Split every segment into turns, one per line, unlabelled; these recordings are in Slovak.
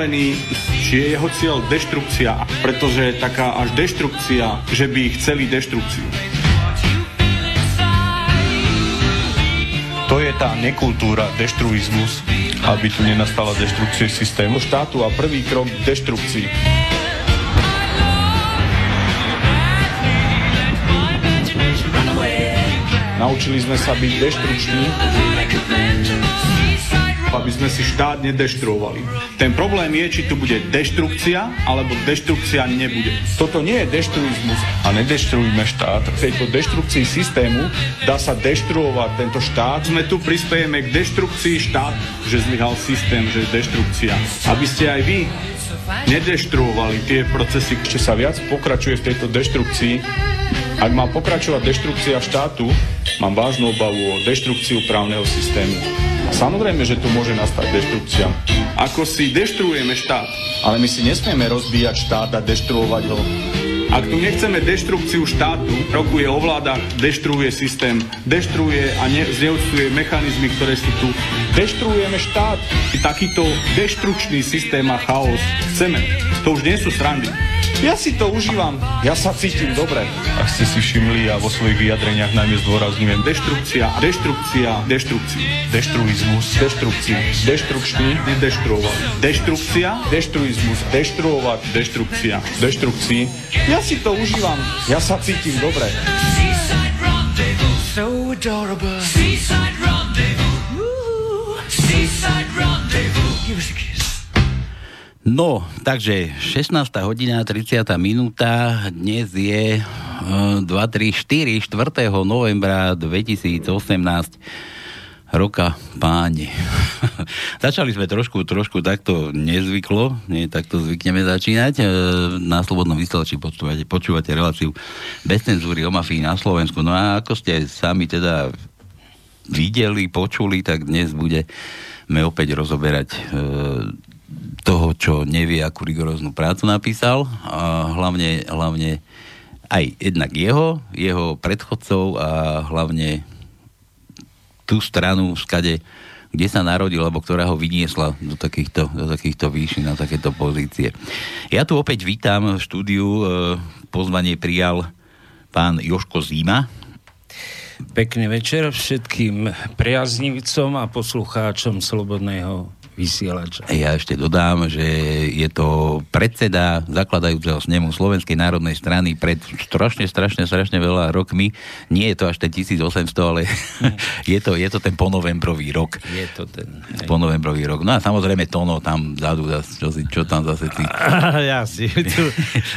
pripravení, či je jeho cieľ deštrukcia, pretože je taká až deštrukcia, že by chceli deštrukciu.
To je tá nekultúra, deštruizmus, aby tu nenastala deštrukcia systému štátu a prvý krok k deštrukcii. Naučili sme sa byť deštruční,
aby sme si štát nedeštruovali. Ten problém je, či tu bude deštrukcia, alebo deštrukcia nebude.
Toto nie je deštruizmus a nedeštruujme štát. V tejto deštrukcii systému dá sa deštruovať tento štát.
Sme tu prispiejeme k deštrukcii štát, že zlyhal systém, že je deštrukcia. Aby ste aj vy nedeštruovali tie procesy.
Ešte sa viac pokračuje v tejto deštrukcii. Ak má pokračovať deštrukcia štátu, mám vážnu obavu o deštrukciu právneho systému. Samozrejme, že tu môže nastať deštrukcia.
Ako si deštruujeme štát.
Ale my si nesmieme rozbíjať štát a deštruovať ho.
Ak tu nechceme deštrukciu štátu, rokuje o vládach, deštruuje systém, deštruuje a ne, zneúctuje mechanizmy, ktoré sú tu.
Deštruujeme štát.
Takýto deštrukčný systém a chaos chceme. To už nie sú srandy.
Ja si to užívam. Ja sa cítim dobre. Ak ste si všimli, ja vo svojich vyjadreniach najmä zdôrazňujem
deštrukcia, deštrukcia, deštrukcia.
Deštruizmus, deštrukcia, deštrukčný,
nedeštruovať. Deštrukcia,
deštruizmus, deštruovať,
deštrukcia,
deštrukcii. Ja si to užívam. Ja sa cítim dobre.
So adorable. Seaside rendezvous. Ooh, seaside rendezvous.
No, takže 16. hodina 30. minúta, dnes je 2, 3, 4, 4. novembra 2018 roka páni. Začali sme trošku, trošku takto nezvyklo, nie takto zvykneme začínať. E, na Slobodnom vysielači počúvate, počúvate reláciu bez cenzúry o mafii na Slovensku. No a ako ste sami teda videli, počuli, tak dnes budeme opäť rozoberať e, toho, čo nevie, akú rigoróznu prácu napísal a hlavne, hlavne aj jednak jeho, jeho predchodcov a hlavne tú stranu, skade, kde sa narodil, alebo ktorá ho vyniesla do takýchto, do takýchto výšin, na takéto pozície. Ja tu opäť vítam v štúdiu, e, pozvanie prijal pán Joško Zima.
Pekný večer všetkým priaznivcom a poslucháčom Slobodného vysielača.
Ja ešte dodám, že je to predseda zakladajúceho snemu Slovenskej národnej strany pred strašne, strašne, strašne veľa rokmi. Nie je to až ten 1800, ale mm. je, to, je to ten ponovembrový rok.
Je to ten.
Hej. Ponovembrový rok. No a samozrejme Tono tam vzadu, čo, si, čo tam zase ty...
Ja si tu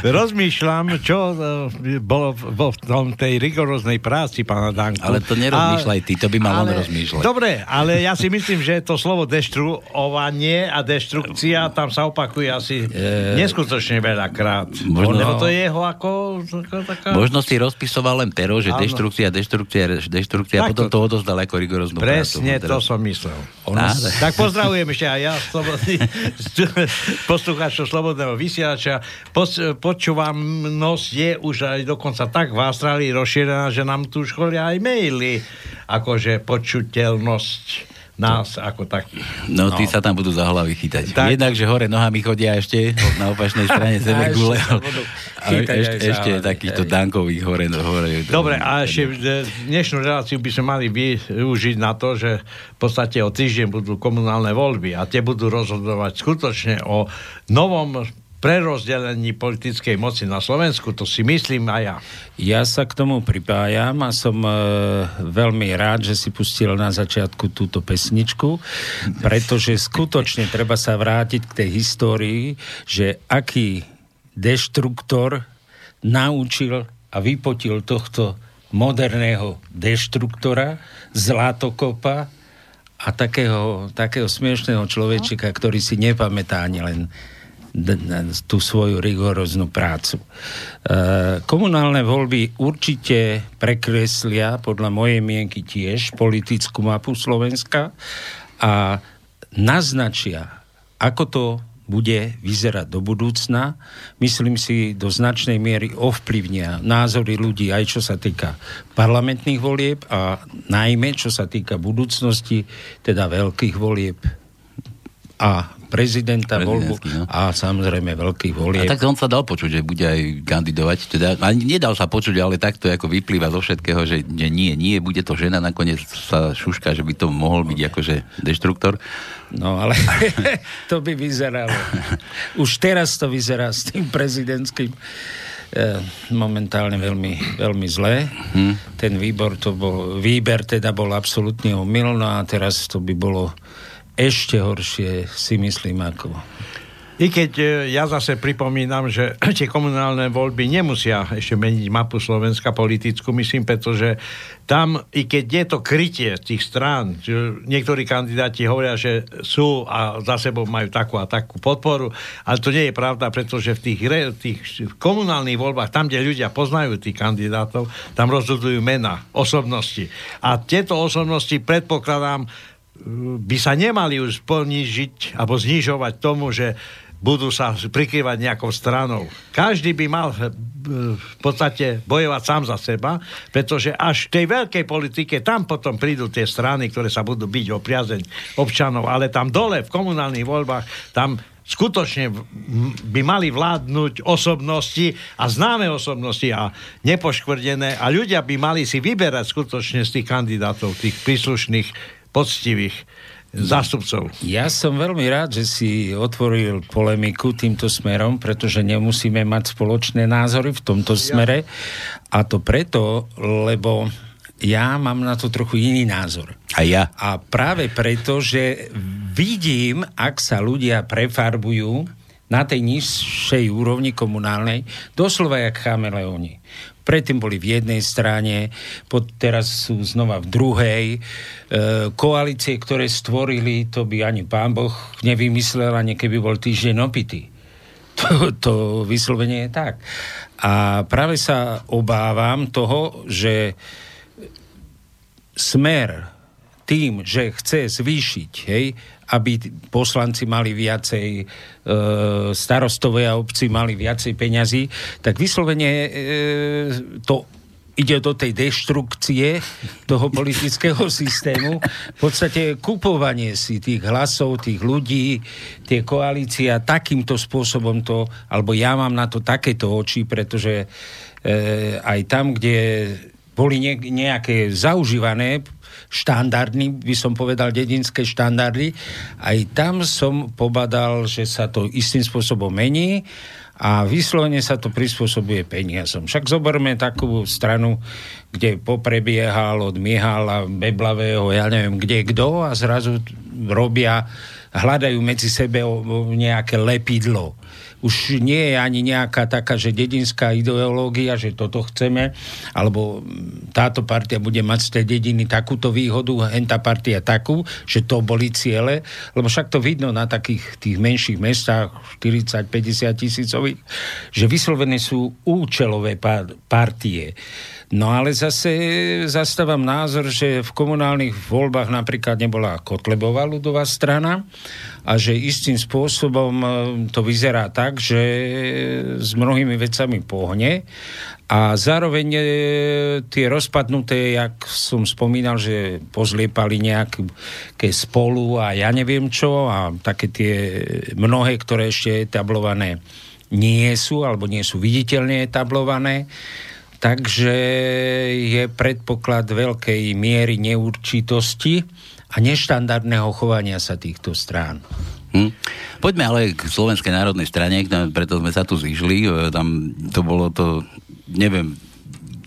rozmýšľam, čo e, bolo v tom tej rigoróznej práci pána Danku.
Ale to nerozmýšľaj ty, to by mal ale, on rozmýšľať.
Dobre, ale ja si myslím, že to slovo deštru ohovanie a deštrukcia tam sa opakuje asi e... neskutočne veľakrát. Možno, Lebo to je jeho ako, taká...
Možno si rozpisoval len pero, že Áno. deštrukcia, deštrukcia, deštrukcia, tak a potom to, to odozdal ako rigoróznu
Presne prácu. to som myslel. Ono, tak pozdravujem ešte aj ja, slobodný, poslucháčov Slobodného vysielača. Pos, počúvanosť je už aj dokonca tak v Austrálii rozšírená, že nám tu školia aj maily, akože počuteľnosť nás ako taký.
No, tí no. sa tam budú za hlavy chytať. Tak. Jednak, že hore nohami chodia ešte na opačnej strane sebe gule. A ešte, ešte takýchto dankových hore, hore.
Dobre, a ešte dnešnú reláciu by sme mali využiť na to, že v podstate o týždeň budú komunálne voľby a tie budú rozhodovať skutočne o novom prerozdelení politickej moci na Slovensku, to si myslím aj ja.
Ja sa k tomu pripájam a som e, veľmi rád, že si pustil na začiatku túto pesničku, pretože skutočne treba sa vrátiť k tej histórii, že aký deštruktor naučil a vypotil tohto moderného deštruktora, zlatokopa a takého, takého smiešného človečika, ktorý si nepamätá ani len tú svoju rigoróznu prácu. E, komunálne voľby určite prekreslia, podľa mojej mienky tiež, politickú mapu Slovenska a naznačia, ako to bude vyzerať do budúcna. Myslím si, do značnej miery ovplyvnia názory ľudí aj čo sa týka parlamentných volieb a najmä čo sa týka budúcnosti, teda veľkých volieb a prezidenta voľbu
no.
a samozrejme veľkých
A
volieb.
tak on sa dal počuť, že bude aj kandidovať. Teda, ani nedal sa počuť, ale takto ako vyplýva zo všetkého, že, že nie, nie, bude to žena. Nakoniec sa šuška, že by to mohol byť akože deštruktor.
No ale to by vyzeralo. Už teraz to vyzerá s tým prezidentským eh, momentálne veľmi, veľmi zlé.
Hm.
Ten výbor to bol, výber teda bol absolútne omyl, no a teraz to by bolo ešte horšie, si myslím, ako...
I keď e, ja zase pripomínam, že tie komunálne voľby nemusia ešte meniť mapu Slovenska politickú, myslím, pretože tam, i keď je to krytie tých strán, niektorí kandidáti hovoria, že sú a za sebou majú takú a takú podporu, ale to nie je pravda, pretože v tých, tých komunálnych voľbách, tam, kde ľudia poznajú tých kandidátov, tam rozhodujú mena, osobnosti. A tieto osobnosti, predpokladám, by sa nemali už ponížiť alebo znižovať tomu, že budú sa prikrývať nejakou stranou. Každý by mal eh, v podstate bojovať sám za seba, pretože až v tej veľkej politike tam potom prídu tie strany, ktoré sa budú byť o priazeň občanov, ale tam dole v komunálnych voľbách tam skutočne by mali vládnuť osobnosti a známe osobnosti a nepoškvrdené a ľudia by mali si vyberať skutočne z tých kandidátov, tých príslušných poctivých zástupcov.
Ja som veľmi rád, že si otvoril polemiku týmto smerom, pretože nemusíme mať spoločné názory v tomto smere. A to preto, lebo ja mám na to trochu iný názor.
A ja.
A práve preto, že vidím, ak sa ľudia prefarbujú na tej nižšej úrovni komunálnej, doslova jak chameleóni. Predtým boli v jednej strane, pod, teraz sú znova v druhej. E, koalície, ktoré stvorili, to by ani pán Boh nevymyslel, ani keby bol týždeň opitý. To, to vyslovene je tak. A práve sa obávam toho, že smer tým, že chce zvýšiť, hej, aby poslanci mali viacej, e, starostovia obci mali viacej peňazí, tak vyslovene e, to ide do tej deštrukcie toho politického systému. V podstate kupovanie si tých hlasov, tých ľudí, tie koalície a takýmto spôsobom to, alebo ja mám na to takéto oči, pretože e, aj tam, kde boli ne, nejaké zaužívané štandardy, by som povedal dedinské štandardy, aj tam som pobadal, že sa to istým spôsobom mení a vyslovene sa to prispôsobuje peniazom. Však zoberme takú stranu, kde poprebiehal od Mihala Beblavého, ja neviem kde kto a zrazu robia, hľadajú medzi sebe nejaké lepidlo už nie je ani nejaká taká, že dedinská ideológia, že toto chceme, alebo táto partia bude mať z tej dediny takúto výhodu, hentá partia takú, že to boli ciele, lebo však to vidno na takých tých menších mestách, 40-50 tisícových, že vyslovené sú účelové par- partie. No ale zase zastávam názor, že v komunálnych voľbách napríklad nebola Kotlebová ľudová strana a že istým spôsobom e, to vyzerá tak, že s mnohými vecami pohne a zároveň e, tie rozpadnuté, jak som spomínal, že pozliepali nejaké spolu a ja neviem čo a také tie mnohé, ktoré ešte etablované nie sú alebo nie sú viditeľne etablované. Takže je predpoklad veľkej miery neurčitosti a neštandardného chovania sa týchto strán.
Hm. Poďme ale k Slovenskej národnej strane, preto sme sa tu zišli. e, Tam to bolo to, neviem,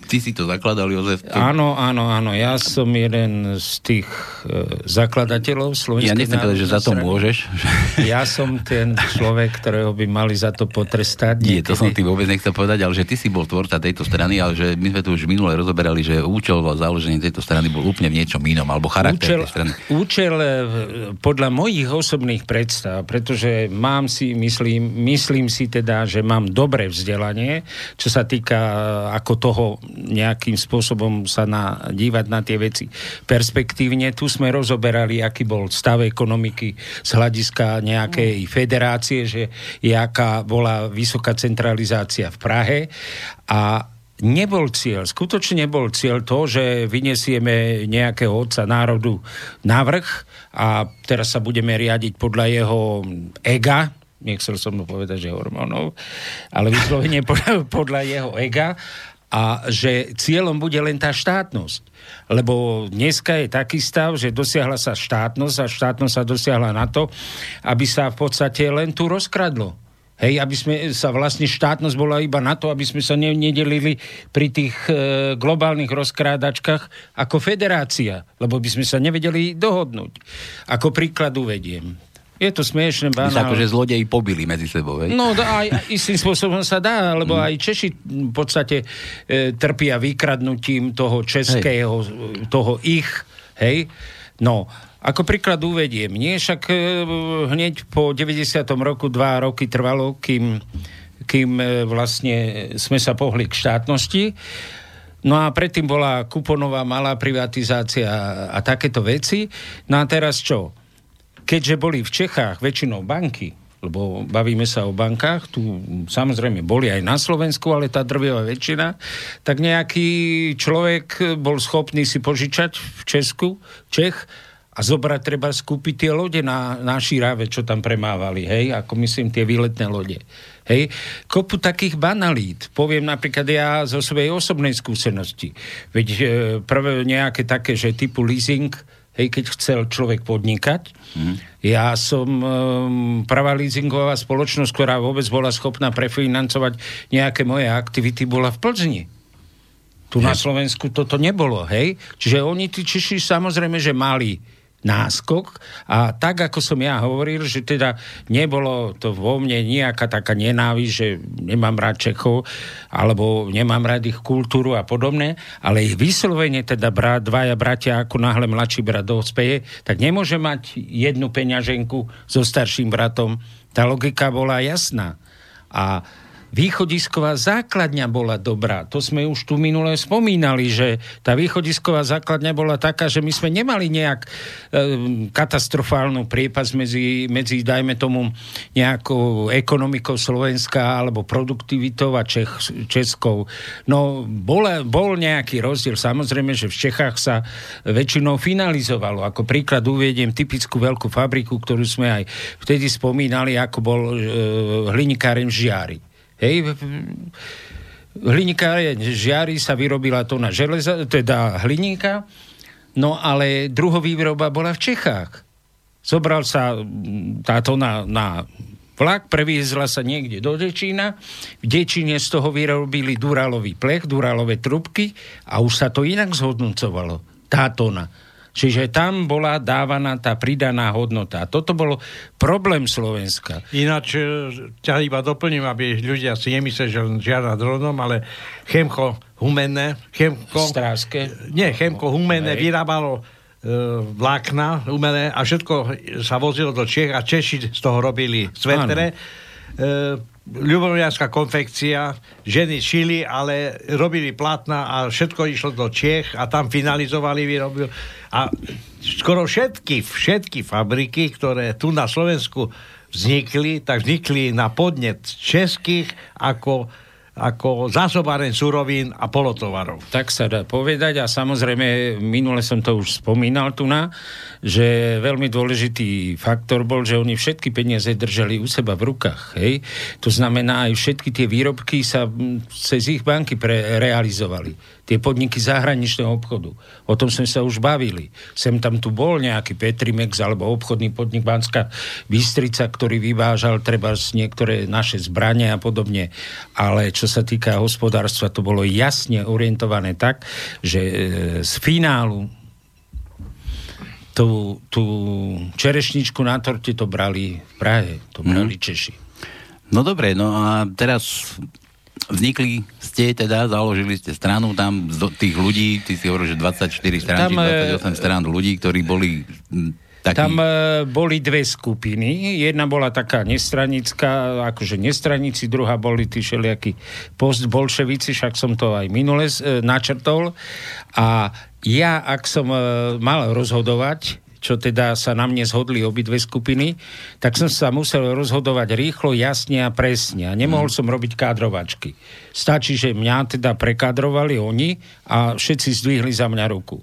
ty si to zakladal, Jozef? To...
Áno, áno, áno. Ja som jeden z tých zakladateľov Slovenskej
Ja nechcem povedať, že za to
strany.
môžeš.
Ja som ten človek, ktorého by mali za to potrestať.
Nie, to som
niekedy.
tým vôbec nechcel povedať, ale že ty si bol tvorca tejto strany, ale že my sme tu už minule rozoberali, že účel založenie tejto strany bol úplne v niečom inom, alebo charakter
účel,
tej strany.
účel e, podľa mojich osobných predstav, pretože mám si, myslím, myslím si teda, že mám dobré vzdelanie, čo sa týka e, ako toho nejakým spôsobom sa na, dívať na tie veci perspektívne. Tu sme rozoberali, aký bol stav ekonomiky z hľadiska nejakej federácie, že jaká bola vysoká centralizácia v Prahe. A nebol cieľ, skutočne nebol cieľ to, že vyniesieme nejakého otca národu na vrch a teraz sa budeme riadiť podľa jeho ega, nechcel som mu povedať, že hormónov, ale vyslovene podľa, podľa jeho ega a že cieľom bude len tá štátnosť. Lebo dneska je taký stav, že dosiahla sa štátnosť a štátnosť sa dosiahla na to, aby sa v podstate len tu rozkradlo. Hej, aby sme sa vlastne štátnosť bola iba na to, aby sme sa ne, nedelili pri tých e, globálnych rozkrádačkách ako federácia, lebo by sme sa nevedeli dohodnúť. Ako príklad uvediem. Je to smiešne,
My sa
banálne.
akože zlodeji pobili medzi sebou, hej?
No aj istým spôsobom sa dá, lebo aj Češi v podstate e, trpia vykradnutím toho českého, toho ich, hej. No, ako príklad uvediem, nie však e, hneď po 90. roku dva roky trvalo, kým, kým e, vlastne sme sa pohli k štátnosti. No a predtým bola kuponová malá privatizácia a takéto veci. No a teraz čo? Keďže boli v Čechách väčšinou banky, lebo bavíme sa o bankách, tu samozrejme boli aj na Slovensku, ale tá drvivá väčšina, tak nejaký človek bol schopný si požičať v Česku, Čech a zobrať treba skúpiť tie lode na, na šíráve, čo tam premávali, hej, ako myslím tie výletné lode. Hej, kopu takých banalít. Poviem napríklad ja zo svojej osobnej skúsenosti. Veď e, prvé nejaké také, že typu leasing, hej, keď chcel človek podnikať. Mm. Ja som um, prvá leasingová spoločnosť, ktorá vôbec bola schopná prefinancovať nejaké moje aktivity, bola v Plzni. Tu na Slovensku toto nebolo, hej? Čiže oni, tí Češi, samozrejme, že mali náskok a tak, ako som ja hovoril, že teda nebolo to vo mne nejaká taká nenávisť, že nemám rád Čechov, alebo nemám rád ich kultúru a podobné, ale ich vyslovene teda brat, dvaja bratia, ako náhle mladší brat dospeje, tak nemôže mať jednu peňaženku so starším bratom. Tá logika bola jasná. A východisková základňa bola dobrá. To sme už tu minule spomínali, že tá východisková základňa bola taká, že my sme nemali nejak e, katastrofálnu priepas medzi, medzi, dajme tomu, nejakou ekonomikou Slovenska alebo produktivitou a Čech, Českou. No, bol, bol nejaký rozdiel. Samozrejme, že v Čechách sa väčšinou finalizovalo. Ako príklad uviediem typickú veľkú fabriku, ktorú sme aj vtedy spomínali, ako bol e, hlinikáren v Žiari. Hej, hliníka žiari sa vyrobila to na železa, teda hliníka, no ale druhovýroba bola v Čechách. Zobral sa mm, táto na, na vlak, previezla sa niekde do Dečína, v Dečíne z toho vyrobili durálový plech, durálové trubky a už sa to inak zhodnocovalo. Tá tona. Čiže tam bola dávaná tá pridaná hodnota. A toto bol problém Slovenska.
Ináč e, ťa iba doplním, aby ľudia si nemysleli, že len žiada dronom, ale chemko humenné, chemko...
Stráske.
Nie, chemko humenné
Hej.
vyrábalo e, vlákna umelé a všetko sa vozilo do Čech a Češi z toho robili svetere. E, ľubomianská konfekcia, ženy šili, ale robili platna a všetko išlo do Čech a tam finalizovali, vyrobil. A skoro všetky, všetky fabriky, ktoré tu na Slovensku vznikli, tak vznikli na podnet českých ako, ako zásobáren surovín a polotovarov.
Tak sa dá povedať a samozrejme, minule som to už spomínal tu na, že veľmi dôležitý faktor bol, že oni všetky peniaze držali u seba v rukách. Hej? To znamená, aj všetky tie výrobky sa cez ich banky pre, realizovali. Tie podniky zahraničného obchodu. O tom sme sa už bavili. Sem tam tu bol nejaký Petrimex alebo obchodný podnik Banská Bystrica, ktorý vyvážal treba z niektoré naše zbranie a podobne. Ale čo sa týka hospodárstva, to bolo jasne orientované tak, že e, z finálu tú, tú čerešničku na torte to brali v Prahe, to brali Češi.
No dobre, no a teraz vznikli ste teda, založili ste stranu tam z tých ľudí, ty si hovoril, že 24 strán,
Tam,
či
e,
28 strán ľudí, ktorí boli takí...
Tam e, boli dve skupiny. Jedna bola taká nestranická, akože nestranici, druhá boli tí všelijakí postbolševici, však som to aj minule e, načrtol. A ja, ak som e, mal rozhodovať, čo teda sa na mne zhodli obidve skupiny, tak som sa musel rozhodovať rýchlo, jasne a presne. A nemohol som robiť kádrovačky. Stačí, že mňa teda prekádrovali oni a všetci zdvihli za mňa ruku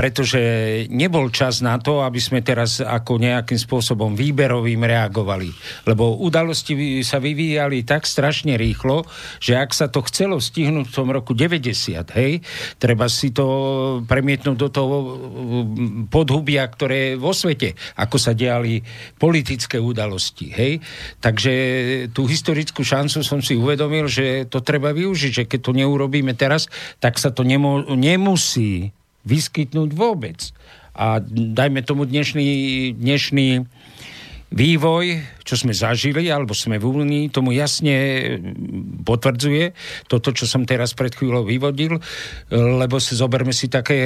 pretože nebol čas na to, aby sme teraz ako nejakým spôsobom výberovým reagovali. Lebo udalosti sa vyvíjali tak strašne rýchlo, že ak sa to chcelo stihnúť v tom roku 90, hej, treba si to premietnúť do toho mm, podhubia, ktoré je vo svete, ako sa diali politické udalosti, hej. Takže tú historickú šancu som si uvedomil, že to treba využiť, že keď to neurobíme teraz, tak sa to nemo- nemusí vyskytnúť vôbec. A dajme tomu dnešný, dnešný vývoj, čo sme zažili, alebo sme v Únii, tomu jasne potvrdzuje toto, čo som teraz pred chvíľou vyvodil, lebo si zoberme si také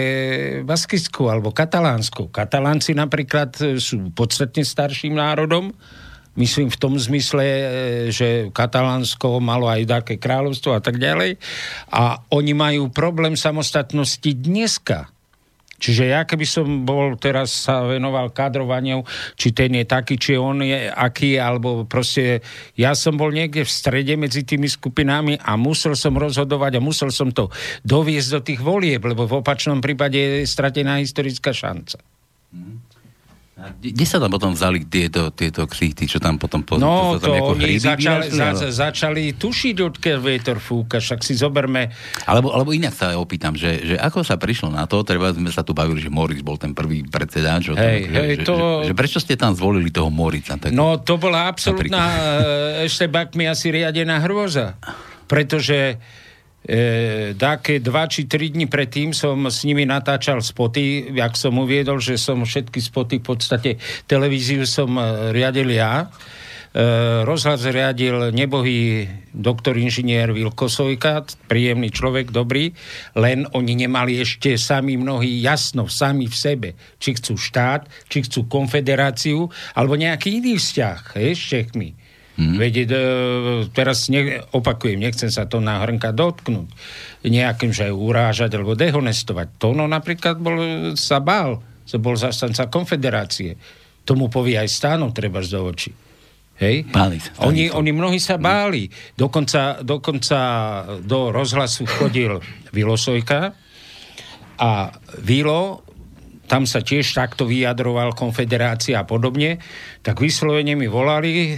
Baskicku alebo Katalánsko. Katalánci napríklad sú podstatne starším národom, myslím v tom zmysle, že Katalánsko malo aj také kráľovstvo a tak ďalej. A oni majú problém samostatnosti dneska. Čiže ja keby som bol teraz sa venoval kadrovaniu, či ten je taký, či on je aký, alebo proste ja som bol niekde v strede medzi tými skupinami a musel som rozhodovať a musel som to doviesť do tých volieb, lebo v opačnom prípade je stratená historická šanca.
Mm. Kde sa tam potom vzali tieto, tieto ksichty, čo tam potom... Po,
no,
to,
to oni začali, za, začali tušiť, odkiaľ vietor fúka, však si zoberme...
Alebo, alebo inak sa opýtam, že, že ako sa prišlo na to, treba sme sa tu bavili, že Moritz bol ten prvý predseda, čo
hej,
tam,
hej,
že,
to...
že, že, prečo ste tam zvolili toho Morica? Tak,
no, to bola absolútna, ešte bakmi asi riadená hrôza. Pretože e, dáke dva či tri dní predtým som s nimi natáčal spoty, jak som uviedol, že som všetky spoty, v podstate televíziu som e, riadil ja. E, rozhlas riadil nebohý doktor inžinier Vilko Sojka, príjemný človek, dobrý, len oni nemali ešte sami mnohí jasno, sami v sebe, či chcú štát, či chcú konfederáciu, alebo nejaký iný vzťah, hej, s Čechmi. Mm-hmm. Veď e, teraz ne, opakujem, nechcem sa to na hrnka dotknúť, nejakým, že urážať alebo dehonestovať. Tono napríklad bol, sa bál, sa bol zastanca konfederácie. Tomu povie aj stánov treba do očí. Hej?
Báli sa,
oni, oni mnohí sa báli. Dokonca, dokonca do rozhlasu chodil Vilo Sojka a Vilo tam sa tiež takto vyjadroval konfederácia a podobne, tak vyslovene mi volali e,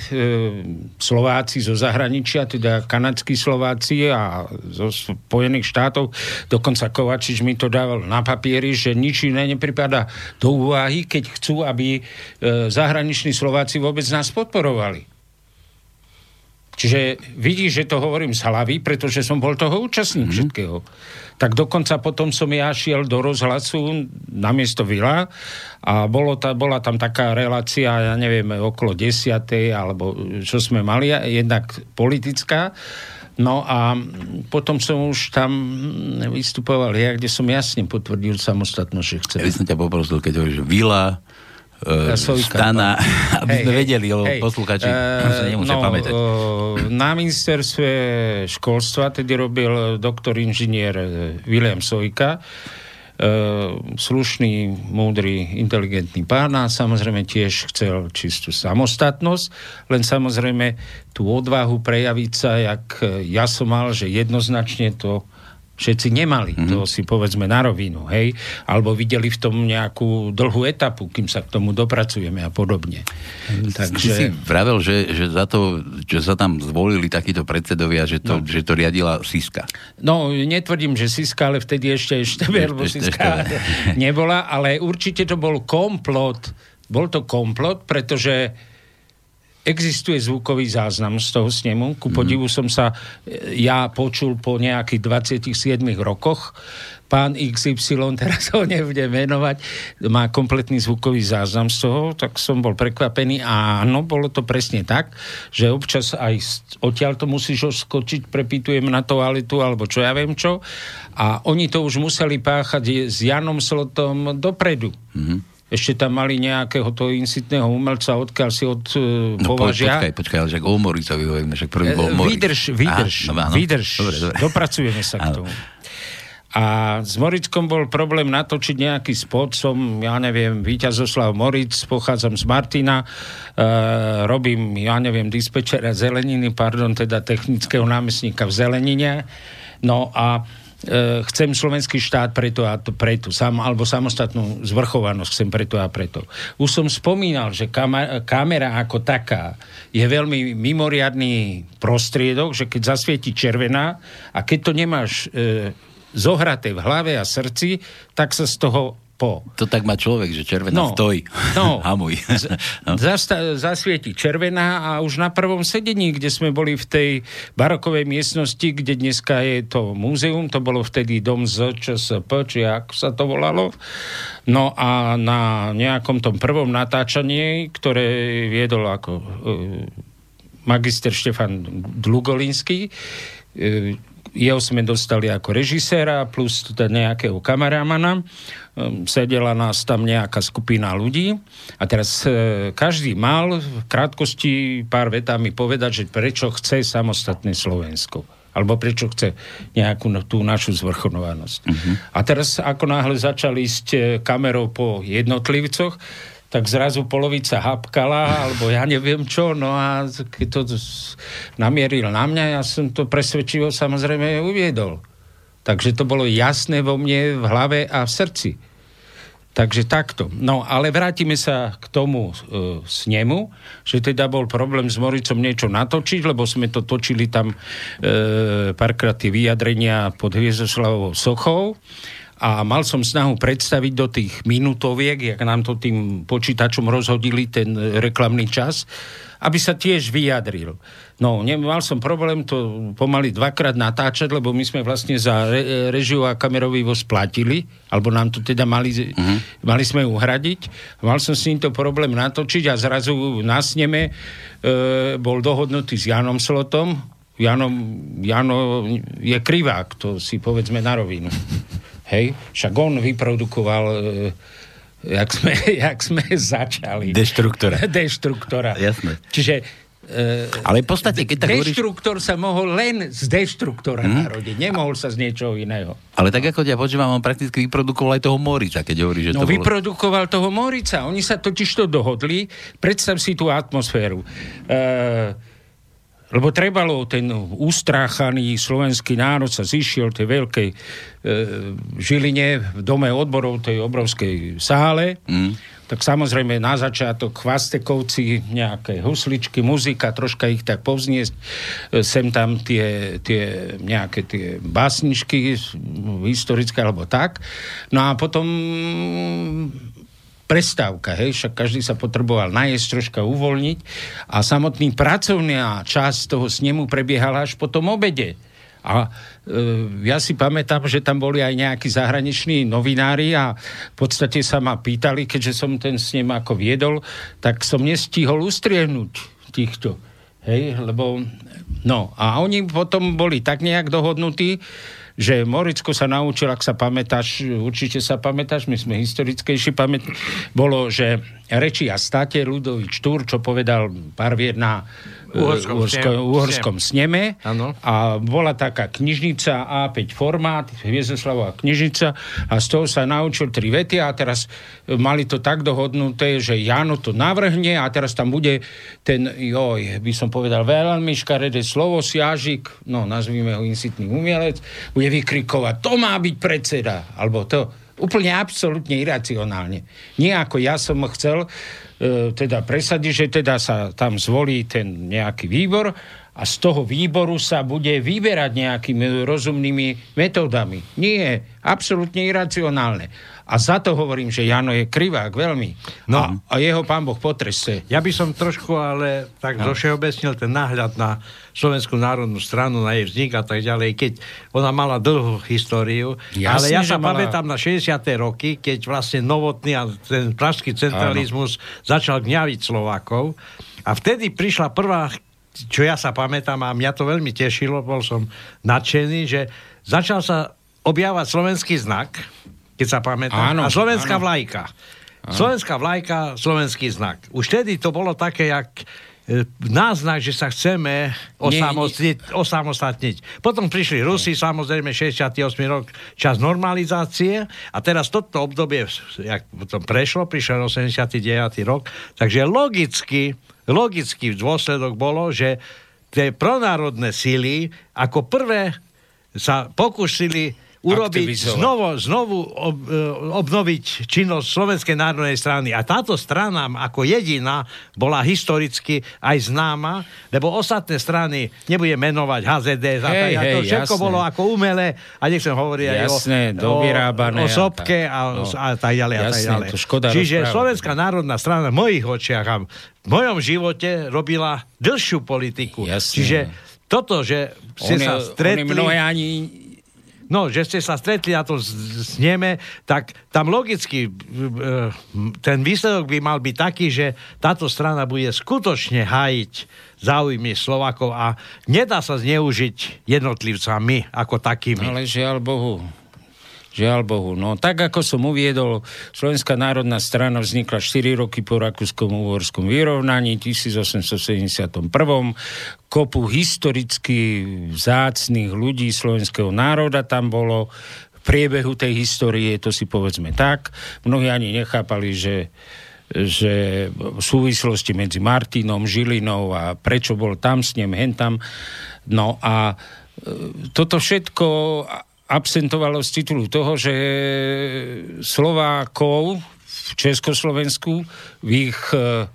Slováci zo zahraničia, teda kanadskí Slováci a zo Spojených štátov, dokonca Kovačič mi to dával na papieri, že nič iné nepripada do úvahy, keď chcú, aby e, zahraniční Slováci vôbec nás podporovali. Čiže vidíš, že to hovorím z hlavy, pretože som bol toho účastník mm-hmm. všetkého. Tak dokonca potom som ja šiel do rozhlasu na miesto Vila a bolo ta, bola tam taká relácia, ja neviem, okolo desiatej, alebo čo sme mali, jednak politická. No a potom som už tam vystupoval ja, kde som jasne potvrdil samostatnosť, že chcem.
Ja by som ťa poprosil, keď hovoríš Vila, stana, aby hej, sme hej, vedeli, lebo hej, posluchači uh, sa nemusia no, pamätať. Uh,
na ministerstve školstva tedy robil doktor inžinier William Sojka, Uh, slušný, múdry, inteligentný pán a samozrejme tiež chcel čistú samostatnosť, len samozrejme tú odvahu prejaviť sa, jak ja som mal, že jednoznačne to všetci nemali. Mm-hmm. To si povedzme na rovinu, hej? Alebo videli v tom nejakú dlhú etapu, kým sa k tomu dopracujeme a podobne.
Takže... Ty si vravel, že, že za to, že sa tam zvolili takíto predsedovia, že to, no. že to riadila Siska.
No, netvrdím, že Siska, ale vtedy ešte ešte, lebo Siska ešte. nebola, ale určite to bol komplot. Bol to komplot, pretože existuje zvukový záznam z toho snemu. Ku mhm. podivu som sa e, ja počul po nejakých 27 rokoch. Pán XY, teraz ho nebudem menovať, má kompletný zvukový záznam z toho, tak som bol prekvapený. A áno, bolo to presne tak, že občas aj odtiaľ to musíš skočiť, prepitujem na toaletu, alebo čo ja viem čo. A oni to už museli páchať s Janom Slotom dopredu. Mm-hmm ešte tam mali nejakého toho insitného umelca, odkiaľ si od uh, no, považia.
Počkaj, počkaj, ale však o Moricovi hovoríme, však prvý bol Moritz.
Vydrž, vydrž, Aha, no, vydrž. Dobre, dobre. Dopracujeme sa k tomu. A s Morickom bol problém natočiť nejaký spot. Som, ja neviem, Víťazoslav Moric, pochádzam z Martina, e, robím, ja neviem, dispečera zeleniny, pardon, teda technického námestníka v zelenine. No a e, chcem slovenský štát preto a to, preto, sam, alebo samostatnú zvrchovanosť chcem preto a preto. Už som spomínal, že kama, kamera ako taká je veľmi mimoriadný prostriedok, že keď zasvieti červená a keď to nemáš e, zohraté v hlave a srdci, tak sa z toho po.
To tak má človek, že červená
No.
stojí.
No.
Hamuj. no.
Zasta- zasvieti červená a už na prvom sedení, kde sme boli v tej barokovej miestnosti, kde dneska je to múzeum, to bolo vtedy dom ZČSP, či ako sa to volalo. No a na nejakom tom prvom natáčaní, ktoré viedol ako e, magister Štefan Dlugolinský, e, jeho sme dostali ako režiséra plus teda nejakého kameramana. Ehm, Sedela nás tam nejaká skupina ľudí a teraz e, každý mal v krátkosti pár vetami povedať, že prečo chce samostatné Slovensko alebo prečo chce nejakú no- tú našu zvrchovanosť. A teraz ako náhle začali ísť e, kamerou po jednotlivcoch, tak zrazu polovica hapkala, alebo ja neviem čo, no a keď to namieril na mňa, ja som to presvedčivo samozrejme uviedol. Takže to bolo jasné vo mne v hlave a v srdci. Takže takto. No, ale vrátime sa k tomu e, snemu, že teda bol problém s Moricom niečo natočiť, lebo sme to točili tam e, párkrát tie vyjadrenia pod Hviezoslavovou sochou a mal som snahu predstaviť do tých minútoviek, jak nám to tým počítačom rozhodili ten e, reklamný čas, aby sa tiež vyjadril. No, nemal som problém to pomaly dvakrát natáčať, lebo my sme vlastne za re, režiu a kamerový voz platili, alebo nám to teda mali, uh-huh. mali sme uhradiť. Mal som s týmto problém natočiť a zrazu na sneme e, bol dohodnutý s Janom Slotom. Jano, Jano je krivák, to si povedzme na rovinu. Hej, však on vyprodukoval e, jak sme, jak sme začali.
Deštruktora.
Deštruktora.
Jasné.
Čiže e,
Ale v podstate, keď tak hovoríš...
deštruktor sa mohol len z deštruktora hmm? narodiť. Nemohol sa z niečoho iného.
Ale tak ako ťa počúvam, on prakticky vyprodukoval aj toho Morica, keď hovorí, že
No
to bolo...
vyprodukoval toho Morica. Oni sa totiž to dohodli. Predstav si tú atmosféru. E, lebo trebalo ten ustráchaný slovenský národ sa zišiel tej veľkej e, Žiline v dome odborov tej obrovskej sále. Mm. Tak samozrejme na začiatok chvastekovci, nejaké husličky, muzika, troška ich tak povzniesť, e, sem tam tie, tie nejaké tie básničky historické alebo tak. No a potom prestávka, hej, však každý sa potreboval najesť, troška uvoľniť a samotný pracovná časť toho snemu prebiehala až po tom obede. A e, ja si pamätám, že tam boli aj nejakí zahraniční novinári a v podstate sa ma pýtali, keďže som ten snem ako viedol, tak som nestihol ustriehnúť týchto. Hej, lebo... No, a oni potom boli tak nejak dohodnutí, že Moricko sa naučil, ak sa pamätáš, určite sa pamätáš, my sme historickejší, pamät, bolo, že reči a state Ludovič Túr, čo povedal pár vied na
Uhorskom
uhorsko,
sneme.
uhorskom sneme a bola taká knižnica A5 formát, Hviezoslavová knižnica a z toho sa naučil tri vety a teraz e, mali to tak dohodnuté, že Jano to navrhne a teraz tam bude ten, joj, by som povedal, veľmi škaredé slovo, siažik, no nazvime ho insitný umelec, bude vykrikovať, to má byť predseda, alebo to úplne absolútne iracionálne. Nie ako ja som chcel teda presadiť, že teda sa tam zvolí ten nejaký výbor a z toho výboru sa bude vyberať nejakými rozumnými metódami. Nie, absolútne iracionálne. A za to hovorím, že Jano je krivák veľmi.
No.
A, a jeho pán Boh potreste.
Ja by som trošku ale tak no. všeobecnil ten náhľad na Slovenskú národnú stranu, na jej vznik a tak ďalej, keď ona mala dlhú históriu.
Jasne,
ale ja sa
mala-
pamätám na 60. roky, keď vlastne novotný a ten pražský centralizmus začal gňaviť Slovákov. A vtedy prišla prvá, čo ja sa pamätám a mňa to veľmi tešilo, bol som nadšený, že začal sa objavať slovenský znak, keď sa pamätám,
Áno,
a slovenská
áno.
vlajka. Slovenská vlajka, slovenský znak. Už vtedy to bolo také, jak, e, náznak, že sa chceme osamostatniť. osamostatniť. Potom prišli Rusi, samozrejme 68. rok, čas normalizácie a teraz toto obdobie, jak potom prešlo, prišiel 89. rok, takže logicky, logicky dôsledok bolo, že tie pronárodné síly ako prvé sa pokúsili urobiť,
Aktivizovať.
znovu, znovu ob, e, obnoviť činnosť Slovenskej národnej strany. A táto strana ako jediná bola historicky aj známa, lebo ostatné strany, nebudem menovať HZD,
Hej,
to
hej,
všetko
jasné.
bolo ako umelé a nechcem hovoriť aj
Jasné,
o,
dovyrábané
o, o
a
sopke
tak.
a,
No.
a tak ďalej. a tak
Jasné,
ďalej.
to
Čiže
rozprávať.
Slovenská národná strana v mojich očiach a v mojom živote robila dlhšiu politiku.
Jasné.
Čiže toto, že ste sa stretli...
oni mnohé ani
No, že ste sa stretli na tom sneme, tak tam logicky e, ten výsledok by mal byť taký, že táto strana bude skutočne hájiť záujmy Slovakov a nedá sa zneužiť jednotlivcami ako takými.
Ale žiaľ Bohu. Žiaľ Bohu. No tak, ako som uviedol, Slovenská národná strana vznikla 4 roky po rakúskom uhorskom vyrovnaní 1871. Kopu historicky vzácných ľudí slovenského národa tam bolo v priebehu tej histórie, to si povedzme tak. Mnohí ani nechápali, že že v súvislosti medzi Martinom, Žilinou a prečo bol tam s ním, hen tam. No a e, toto všetko absentovalo z titulu toho, že Slovákov v Československu v ich e,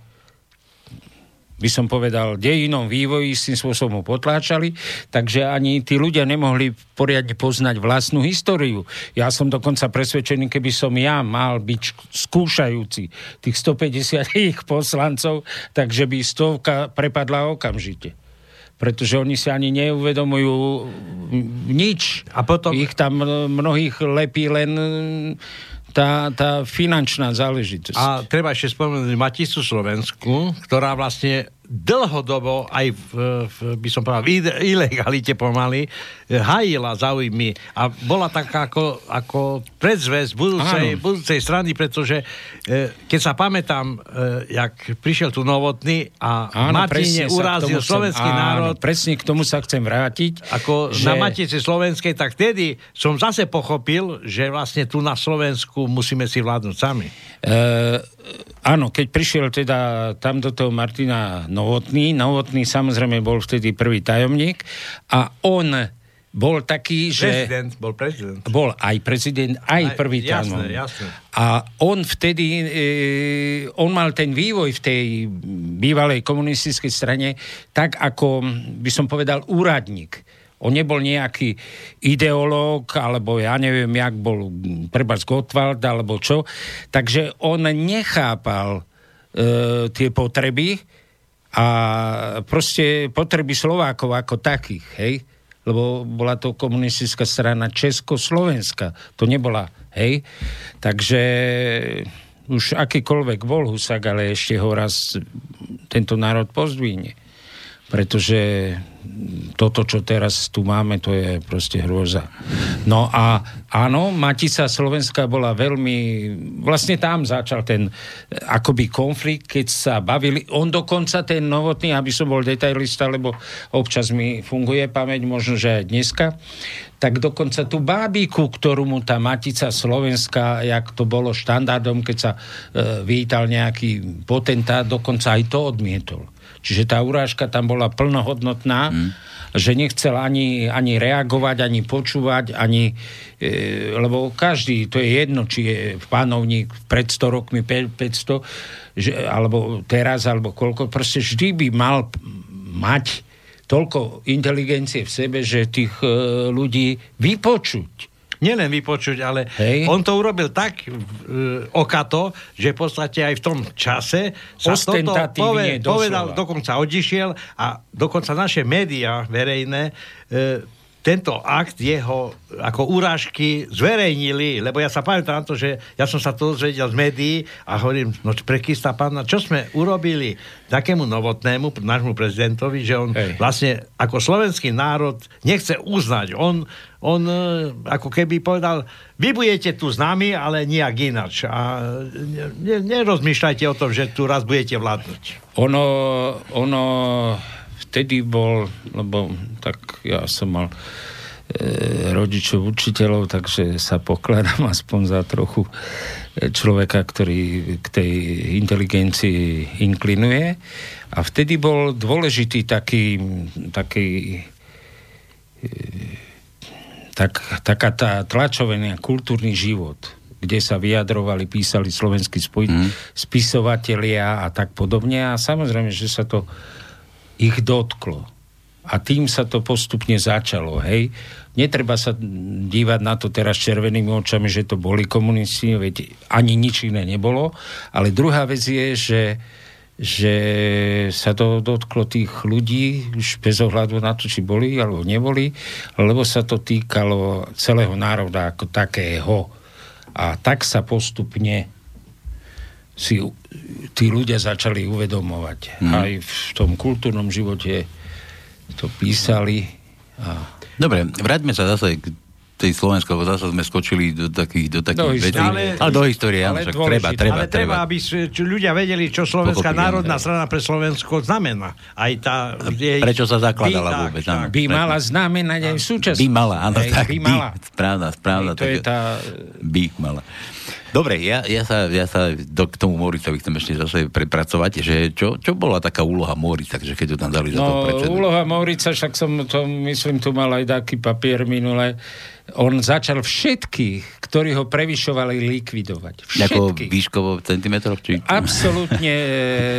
by som povedal, dejinom vývoji s tým spôsobom potláčali, takže ani tí ľudia nemohli poriadne poznať vlastnú históriu. Ja som dokonca presvedčený, keby som ja mal byť skúšajúci tých 150 poslancov, takže by stovka prepadla okamžite. Pretože oni si ani neuvedomujú nič.
A potom-
Ich tam mnohých lepí len tá, tá finančná záležitosť.
A treba ešte spomenúť Maticu Slovensku, ktorá vlastne dlhodobo aj v, v, by som povedal, v ilegalite pomaly hajila záujmy a bola taká ako, ako predzvesť budúcej,
Áno.
budúcej strany, pretože e, keď sa pamätám, e, jak prišiel tu Novotný a Martine
sa k
urazil
chcem-
slovenský
áno,
národ
Presne k tomu sa chcem vrátiť.
ako
že-
na Matici Slovenskej, tak vtedy som zase pochopil, že vlastne tu na Slovensku musíme si vládnuť sami.
E, áno, keď prišiel teda tam do toho Martina Novotný, Novotný samozrejme bol vtedy prvý tajomník a on bol taký, že...
Prezident, bol prezident.
Bol aj prezident, aj,
Aj-
prvý
jasné,
tajomník.
jasné.
A on vtedy, e, on mal ten vývoj v tej bývalej komunistickej strane tak, ako by som povedal, úradník. On nebol nejaký ideológ, alebo ja neviem, jak bol treba z Gottwald, alebo čo. Takže on nechápal e, tie potreby a proste potreby Slovákov ako takých, hej? Lebo bola to komunistická strana Československa. To nebola, hej? Takže už akýkoľvek bol Husak, ale ešte ho raz tento národ pozdvihne. Pretože toto, čo teraz tu máme, to je proste hrôza. No a áno, Matica Slovenska bola veľmi... Vlastne tam začal ten eh, akoby konflikt, keď sa bavili. On dokonca ten novotný, aby som bol detailista, lebo občas mi funguje pamäť, možno, že aj dneska, tak dokonca tú bábiku, ktorú mu tá Matica Slovenska, jak to bolo štandardom, keď sa e, vítal nejaký potentát, dokonca aj to odmietol. Čiže tá urážka tam bola plnohodnotná, mm. že nechcel ani, ani reagovať, ani počúvať, ani, e, lebo každý, to je jedno, či je panovník pred 100 rokmi, pe- 500, že, alebo teraz, alebo koľko, proste vždy by mal mať toľko inteligencie v sebe, že tých e, ľudí vypočuť.
Nielen vypočuť, ale
Hej.
on to urobil tak e, okato, že v podstate aj v tom čase sa toto
Ostentatívne
povedal, dokonca odišiel a dokonca naše médiá verejné e, tento akt jeho ako úražky zverejnili, lebo ja sa pamätám to, že ja som sa to dozvedel z médií a hovorím, no prekystá pána, čo sme urobili takému novotnému, nášmu prezidentovi, že on
Hej.
vlastne ako slovenský národ nechce uznať. On, on e, ako keby povedal, vy budete tu s nami, ale nejak inač. A ne, ne, nerozmýšľajte o tom, že tu raz budete vládnuť.
Ono, ono vtedy bol, lebo tak ja som mal e, rodičov učiteľov, takže sa pokladám aspoň za trochu e, človeka, ktorý k tej inteligencii inklinuje. A vtedy bol dôležitý taký, taký e, tak, taká tá tlačovený kultúrny život, kde sa vyjadrovali, písali slovenskí spoj- mm. spisovatelia a tak podobne. A samozrejme, že sa to ich dotklo. A tým sa to postupne začalo, hej. Netreba sa dívať na to teraz červenými očami, že to boli komunisti, veď ani nič iné nebolo. Ale druhá vec je, že že sa to dotklo tých ľudí, už bez ohľadu na to, či boli alebo neboli, lebo sa to týkalo celého národa ako takého. A tak sa postupne si tí ľudia začali uvedomovať. Mm. Aj v tom kultúrnom živote to písali. A
Dobre, vráťme sa zase k tej Slovensku, lebo zase sme skočili do takých, do takých
Do
vecí. Ale, ale do histórie,
Ale
však
dôležité.
treba, treba,
Ale treba,
treba.
aby ľudia vedeli, čo Slovenská
Pochopili,
národná
áno.
strana pre Slovensko znamená. Aj tá... Jej,
prečo sa zakladala
By-
vôbec,
tak.
áno.
by mala znamenať aj v súčasnosti.
By mala, áno, tak,
by
by,
mala.
správna, správna.
Hej, to je
tak-
tá...
by mala. Dobre, ja, ja sa, ja sa do, k tomu Moricovi chcem ešte zase prepracovať, že čo, čo bola taká úloha Morica, že keď to tam dali za
No,
predsedu?
úloha Maurica, však som to, myslím, tu mal aj taký papier minule. On začal všetkých, ktorí ho prevyšovali, likvidovať.
Ako
Všetkých.
výškovo v centimetroch? Či...
Absolútne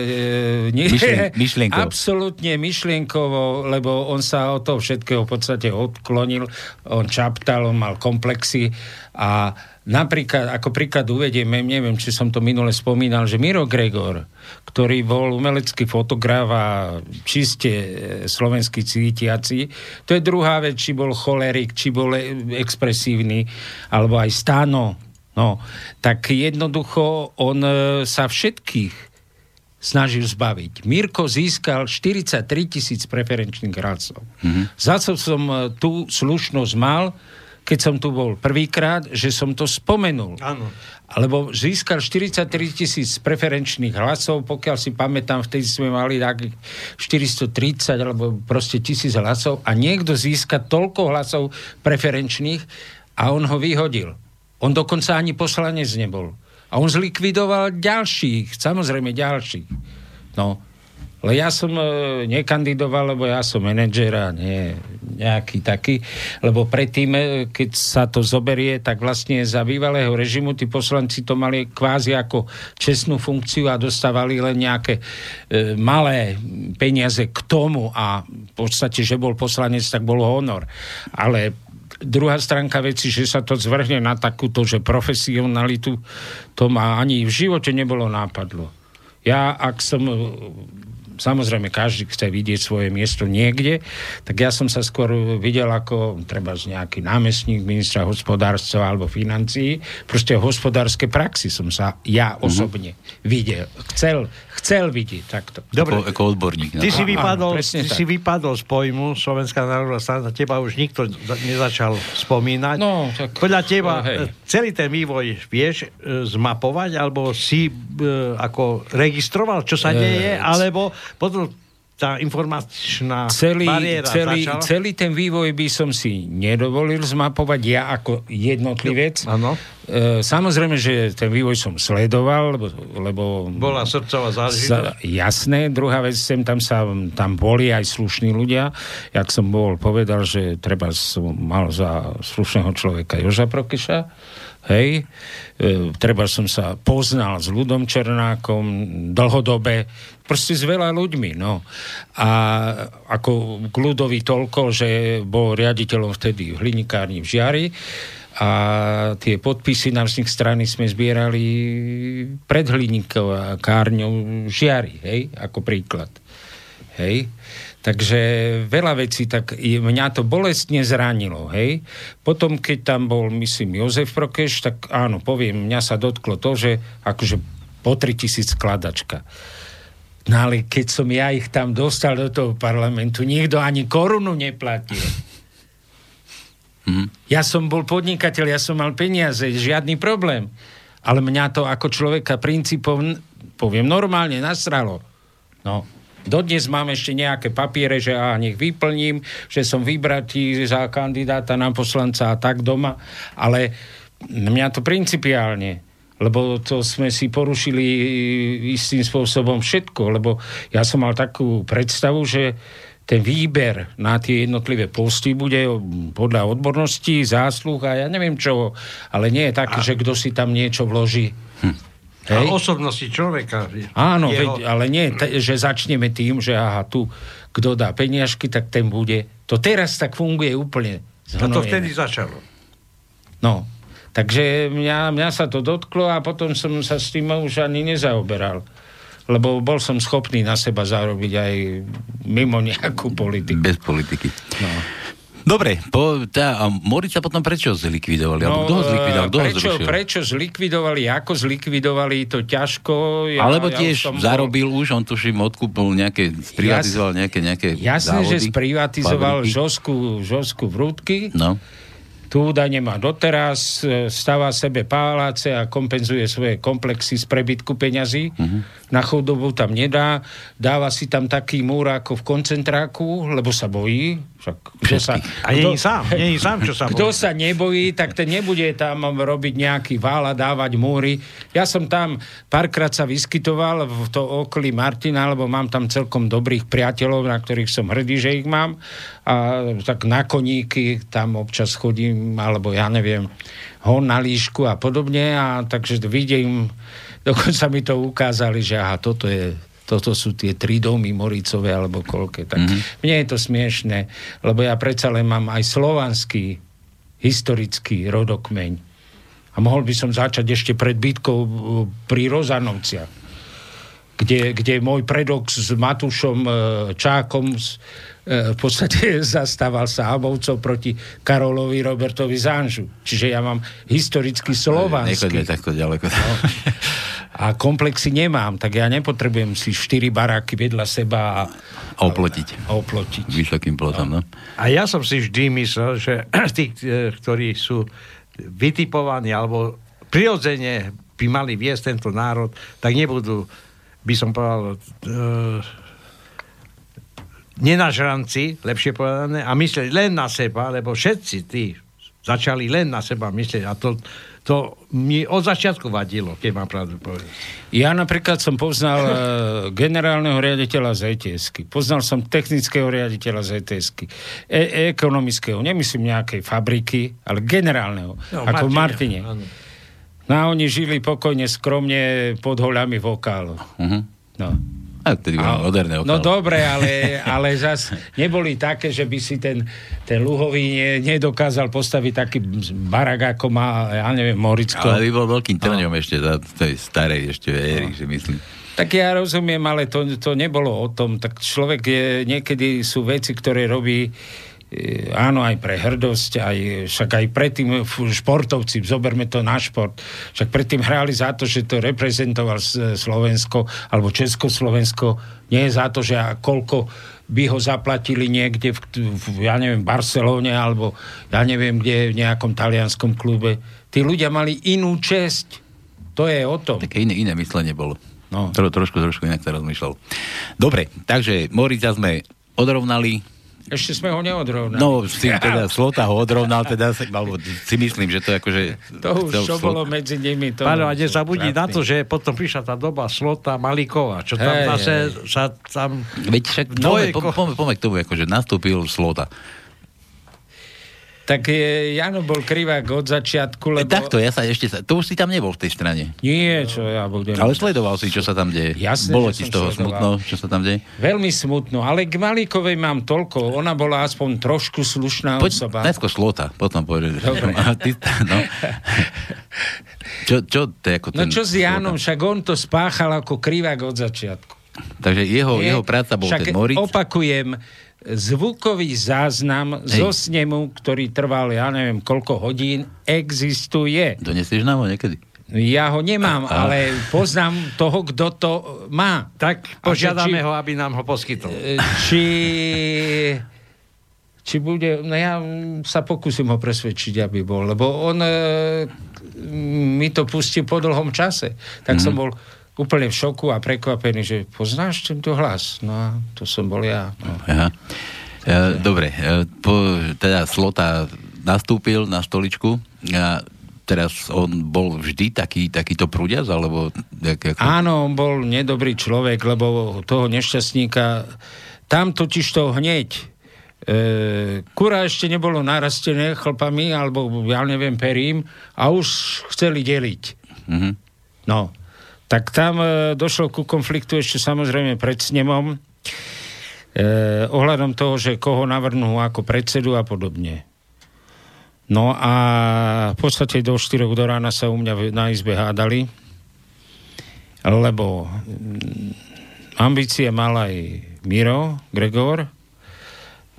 e, nie,
Myšlien- myšlienkovo.
Absolútne myšlienkovo, lebo on sa od toho všetkého v podstate odklonil. On čaptal, on mal komplexy a napríklad, ako príklad uvedieme, neviem, či som to minule spomínal, že Miro Gregor, ktorý bol umelecký fotograf a čiste e, slovenský cítiaci, to je druhá vec, či bol cholerik, či bol e, expresívny, alebo aj Stano, no, tak jednoducho on e, sa všetkých snažil zbaviť. Mirko získal 43 tisíc preferenčných hlasov. Mm-hmm. Za to som tú slušnosť mal, keď som tu bol prvýkrát, že som to spomenul.
Áno.
Lebo získal 43 tisíc preferenčných hlasov, pokiaľ si pamätám, vtedy sme mali takých 430 alebo proste tisíc hlasov a niekto získa toľko hlasov preferenčných a on ho vyhodil. On dokonca ani poslanec nebol. A on zlikvidoval ďalších, samozrejme ďalších. No, ale ja som e, nekandidoval, lebo ja som manažer a nie nejaký taký, lebo predtým, e, keď sa to zoberie, tak vlastne za bývalého režimu tí poslanci to mali kvázi ako čestnú funkciu a dostávali len nejaké e, malé peniaze k tomu a v podstate, že bol poslanec, tak bol honor. Ale druhá stránka veci, že sa to zvrhne na takúto, že profesionalitu, to ma ani v živote nebolo nápadlo. Ja, ak som samozrejme každý chce vidieť svoje miesto niekde, tak ja som sa skôr videl ako treba z nejaký námestník ministra hospodárstva alebo financií. Proste v hospodárskej praxi som sa ja osobne videl. Chcel, chcel vidieť takto.
Dobre.
Ako, ako odborník. No.
Ty si,
Áno,
vypadol,
presne
ty
tak.
si vypadol z pojmu Slovenská národná strana, teba už nikto za- nezačal spomínať.
No, tak-
Podľa teba
hej.
e, celý ten vývoj vieš e, zmapovať, alebo si e, ako registroval, čo sa
E,
deje, alebo potom tá informačná
celý,
bariéra
celý,
začala?
celý ten vývoj by som si nedovolil zmapovať ja ako jednotlivec.
Áno.
E, samozrejme, že ten vývoj som sledoval, lebo,
Bola srdcová záležitosť.
sa, jasné, druhá vec, sem tam sa tam boli aj slušní ľudia. Jak som bol povedal, že treba som mal za slušného človeka Joža Prokeša, hej, e, treba som sa poznal s ľudom Černákom dlhodobé, proste s veľa ľuďmi, no. A ako k ľudovi toľko, že bol riaditeľom vtedy v hlinikárni v Žiari a tie podpisy na vznik strany sme zbierali pred hliníkou a kárňou Žiari, hej, ako príklad. Hej? Takže veľa vecí, tak mňa to bolestne zranilo, hej. Potom, keď tam bol, myslím, Jozef Prokeš, tak áno, poviem, mňa sa dotklo to, že akože po 3000 skladačka. No ale keď som ja ich tam dostal do toho parlamentu, nikto ani korunu neplatil. Ja som bol podnikateľ, ja som mal peniaze, žiadny problém. Ale mňa to ako človeka princípov, poviem normálne, nasralo. No, dodnes mám ešte nejaké papiere, že á, nech vyplním, že som vybratý za kandidáta na poslanca a tak doma, ale mňa to principiálne, lebo to sme si porušili istým spôsobom všetko, lebo ja som mal takú predstavu, že ten výber na tie jednotlivé posty bude podľa odbornosti, zásluh a ja neviem čo, ale nie je taký, že kto si tam niečo vloží.
A
Hej?
osobnosti človeka.
Áno,
jeho,
veď, ale nie, t- že začneme tým, že aha, tu kto dá peniažky, tak ten bude. To teraz tak funguje úplne.
A to vtedy začalo.
No, takže mňa, mňa sa to dotklo a potom som sa s tým už ani nezaoberal. Lebo bol som schopný na seba zarobiť aj mimo nejakú politiku.
Bez politiky.
No.
Dobre, po, tá, a Morica potom prečo zlikvidovali? Alebo kto ho zlikvidoval? Kto ho
No, prečo,
zrušil?
prečo zlikvidovali, ako zlikvidovali, to ťažko. Ja,
Alebo
ja
tiež
už som bol-
zarobil už, on tuším odkúpil nejaké, sprivatizoval nejaké, nejaké
Jasné, že
závody,
sprivatizoval
fabriky.
Žosku, Žosku vrútky.
No,
Tu údajne má doteraz, e, stáva sebe paláce a kompenzuje svoje komplexy z prebytku peňazí.
Mhm.
Na chudobu tam nedá. Dáva si tam taký múr ako v koncentráku, lebo sa bojí. Však, kto sa,
A nie je sám, nie sám, čo sa
kto
bojí.
sa nebojí, tak ten nebude tam robiť nejaký vál a dávať múry. Ja som tam párkrát sa vyskytoval v to okolí Martina, lebo mám tam celkom dobrých priateľov, na ktorých som hrdý, že ich mám. A tak na koníky tam občas chodím, alebo ja neviem, hon na líšku a podobne. A takže vidím, dokonca mi to ukázali, že aha, toto je toto sú tie tri domy Moricové alebo koľké. Tak mm-hmm. mne je to smiešné, lebo ja predsa len mám aj slovanský historický rodokmeň. A mohol by som začať ešte pred bitkou uh, pri Rozanovciach, kde, kde môj predok s Matušom uh, Čákom uh, v podstate zastával sa Abovcov proti Karolovi Robertovi Zanžu. Čiže ja mám historicky slovanský.
nechoďme takto ďaleko.
No. A komplexy nemám, tak ja nepotrebujem si štyri baráky vedľa seba a,
A oplotiť.
a oplotiť.
Vysokým plotom, no.
A ja som si vždy myslel, že tí, e, ktorí sú vytipovaní alebo prirodzene by mali viesť tento národ, tak nebudú, by som povedal, e, nenažranci, lepšie povedané, a myslieť len na seba, lebo všetci tí začali len na seba myslieť a to, to mi od začiatku vadilo, keď mám pravdu povedať.
Ja napríklad som poznal uh, generálneho riaditeľa ZTS-ky. Poznal som technického riaditeľa ZTS-ky. E- ekonomického, nemyslím nejakej fabriky, ale generálneho.
No,
ako Martine.
áno.
No a oni žili pokojne, skromne pod hoľami vokálu.
Uh-huh.
No.
A tedy
A-
moderné
No
okolo.
dobre, ale, ale zas neboli také, že by si ten, ten Luhový ne, nedokázal postaviť taký barak, ako má, ja neviem, Moricko.
Ale by bol veľkým trňom ešte za tej starej ešte éry, že myslím.
Tak ja rozumiem, ale to, to nebolo o tom. Tak človek je, niekedy sú veci, ktoré robí áno, aj pre hrdosť, aj, však aj predtým športovci, zoberme to na šport, však predtým hrali za to, že to reprezentoval Slovensko, alebo Československo, nie za to, že a koľko by ho zaplatili niekde v, v, ja neviem, Barcelone, alebo ja neviem, kde, v nejakom talianskom klube. Tí ľudia mali inú česť. To je o tom.
Také iné, iné myslenie bolo.
No.
Tro, trošku, trošku inak sa rozmýšľal. Dobre, takže Morica sme odrovnali.
Ešte sme ho neodrovnali.
No, si teda Slota ho odrovnal, teda, si- alebo si myslím, že to akože...
To už čo
Slot-
bolo medzi nimi. To
Páľo, a nezabudni na to, že potom prišla tá doba Slota Malikova, čo tam
Hej,
zase
hej.
sa tam...
Veď však poďme, poďme, poďme, poďme k tomu, akože nastúpil Slota.
Tak e, Jano bol krivák od začiatku,
E,
lebo...
takto, ja sa ešte... Sa, to už si tam nebol v tej strane.
Nie, čo ja budem...
Ale sledoval si, čo sa tam deje.
Jasné,
Bolo ti z toho
sledoval.
smutno, čo sa tam deje?
Veľmi smutno, ale k Malíkovej mám toľko. Ona bola aspoň trošku slušná
Poď,
osoba.
najskôr Slota, potom povedať.
Dobre.
A ty, no. čo, čo to je ako
No
ten
čo s
Slota?
však on to spáchal ako krivák od začiatku.
Takže jeho,
Nie,
jeho práca bol
však
ten Moritz.
opakujem, zvukový záznam
Hej.
zo snemu, ktorý trval, ja neviem, koľko hodín, existuje.
Donesieš nám ho niekedy?
Ja ho nemám,
A- a-
ale poznám toho, kto to má.
Tak požiadame
či-
ho, aby nám ho poskytol.
E, Či... Či bude... No ja sa pokúsim ho presvedčiť, aby bol, lebo on e, mi to pustí po dlhom čase. Tak
Mhm.
som bol úplne v šoku a prekvapený, že poznáš tento hlas? No a to som bol ja. No.
Aha. E, dobre, e, po, teda Slota nastúpil na stoličku a teraz on bol vždy taký, takýto prúdiac, alebo... Jak, ako...
Áno, on bol nedobrý človek, lebo toho nešťastníka tam totiž to hneď e, kura ešte nebolo narastené chlpami, alebo ja neviem, perím a už chceli deliť.
Mhm.
No, tak tam e, došlo ku konfliktu ešte samozrejme pred snemom, e, ohľadom toho, že koho navrhnú ako predsedu a podobne. No a v podstate do 4 do rána sa u mňa na izbe hádali, lebo mm, ambície mal aj Miro, Gregor,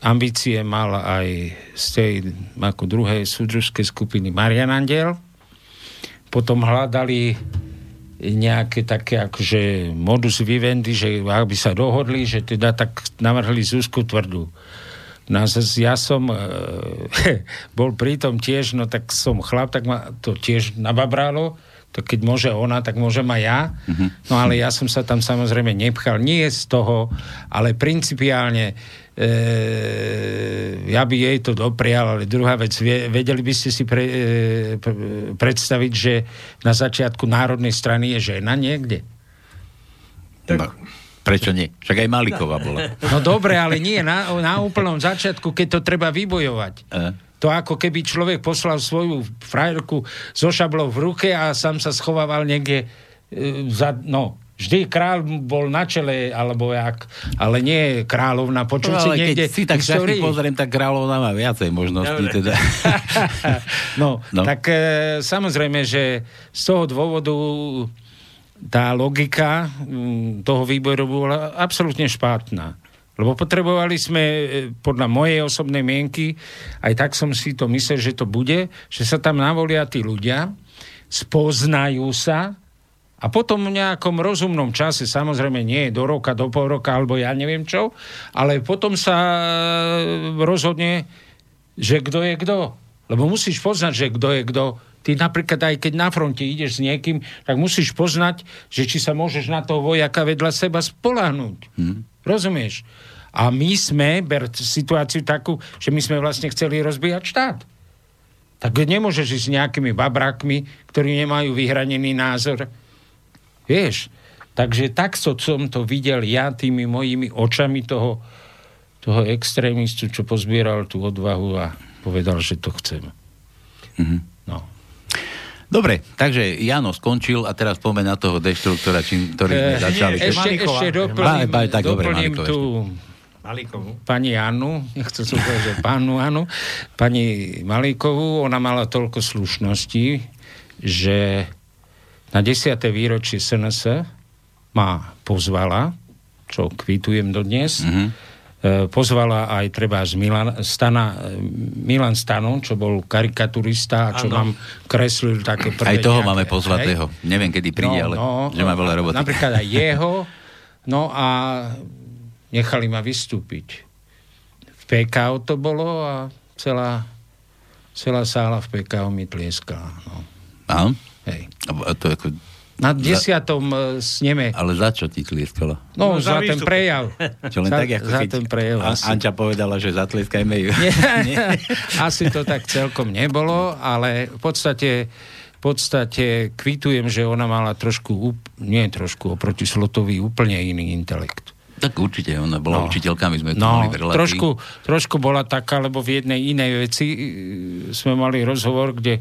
ambície mal aj z tej ako druhej súdružskej skupiny Marian Andel, potom hľadali nejaké také akože modus vivendi, že aby sa dohodli, že teda tak navrhli Zuzku tvrdú. No ja som e, bol pritom tiež, no tak som chlap, tak ma to tiež nababralo, to keď môže ona, tak môžem aj ja. No ale ja som sa tam samozrejme nepchal, nie z toho, ale principiálne e, ja by jej to doprial, ale druhá vec, vedeli by ste si pre, e, pre, predstaviť, že na začiatku Národnej strany je žena niekde?
No, prečo nie? Však aj Maliková bola.
No dobre, ale nie na, na úplnom začiatku, keď to treba vybojovať.
E?
To ako keby človek poslal svoju frajerku so šablou v ruke a sám sa schovával niekde e, za, no, vždy král bol na čele, alebo jak, ale nie kráľovna. Počul
No,
si niekde
keď si tak šťastný pozriem, tak kráľovna má viacej možností.
Dobre.
Teda.
no,
No.
no, tak e, samozrejme, že z toho dôvodu tá logika mm, toho výboru bola absolútne špátna. Lebo potrebovali sme, e, podľa mojej osobnej mienky, aj tak som si to myslel, že to bude, že sa tam navolia tí ľudia, spoznajú sa a potom v nejakom rozumnom čase, samozrejme nie do roka, do pol roka, alebo ja neviem čo, ale potom sa e, rozhodne, že kto je kto. Lebo musíš poznať, že kto je kto. Ty napríklad aj keď na fronte ideš s niekým, tak musíš poznať, že či sa môžeš na toho vojaka vedľa seba spolahnuť. Hmm. Rozumieš? A my sme, ber situáciu takú, že my sme vlastne chceli rozbíjať štát. Tak nemôžeš ísť s nejakými babrákmi, ktorí nemajú vyhranený názor. Vieš? Takže tak so, som to videl ja tými mojimi očami toho, toho extrémistu, čo pozbieral tú odvahu a povedal, že to chcem. No.
Dobre, takže Jano skončil a teraz poďme na toho deštruktora, čím, ktorý sme
Eh,
začali.
ešte,
Malíková.
ešte doplním,
Baj, baj, tak dobre,
doplním
Malíkova
tú
Malíkovú.
pani Annu, nechcem som povedať, že pánu Anu, pani Malíkovú, ona mala toľko slušnosti, že na 10. výročie SNS ma pozvala, čo kvitujem dodnes, mm-hmm. pozvala aj treba z Milan, Stana, e, Milan Stano, čo bol karikaturista a čo nám kreslil také
Aj
prvé
toho
nejaké-
máme
hej.
pozvatého. Neviem, kedy príde, ale že má veľa roboty.
Napríklad aj jeho. No a nechali ma vystúpiť. V PKO to bolo a celá, celá sála v PKO mi tlieskala. No.
Áno?
Hej.
A to ako,
Na desiatom e, sneme,
ale za čo ti tlieskala?
no,
No, za
za, ten prejav.
Čo len
za,
tak, ako
za
keď
ten prejav.
A-
asi.
Anča povedala, že zatlieskajme ju.
Nie, asi to tak celkom nebolo, ale v podstate, v podstate kvitujem, že ona mala trošku, nie trošku, oproti Slotovi úplne iný intelekt.
Tak určite, ona bola
No.
učiteľka, my sme tu
No,
mali v relácii.
trošku, trošku bola taká, lebo v jednej inej veci e, sme mali rozhovor, kde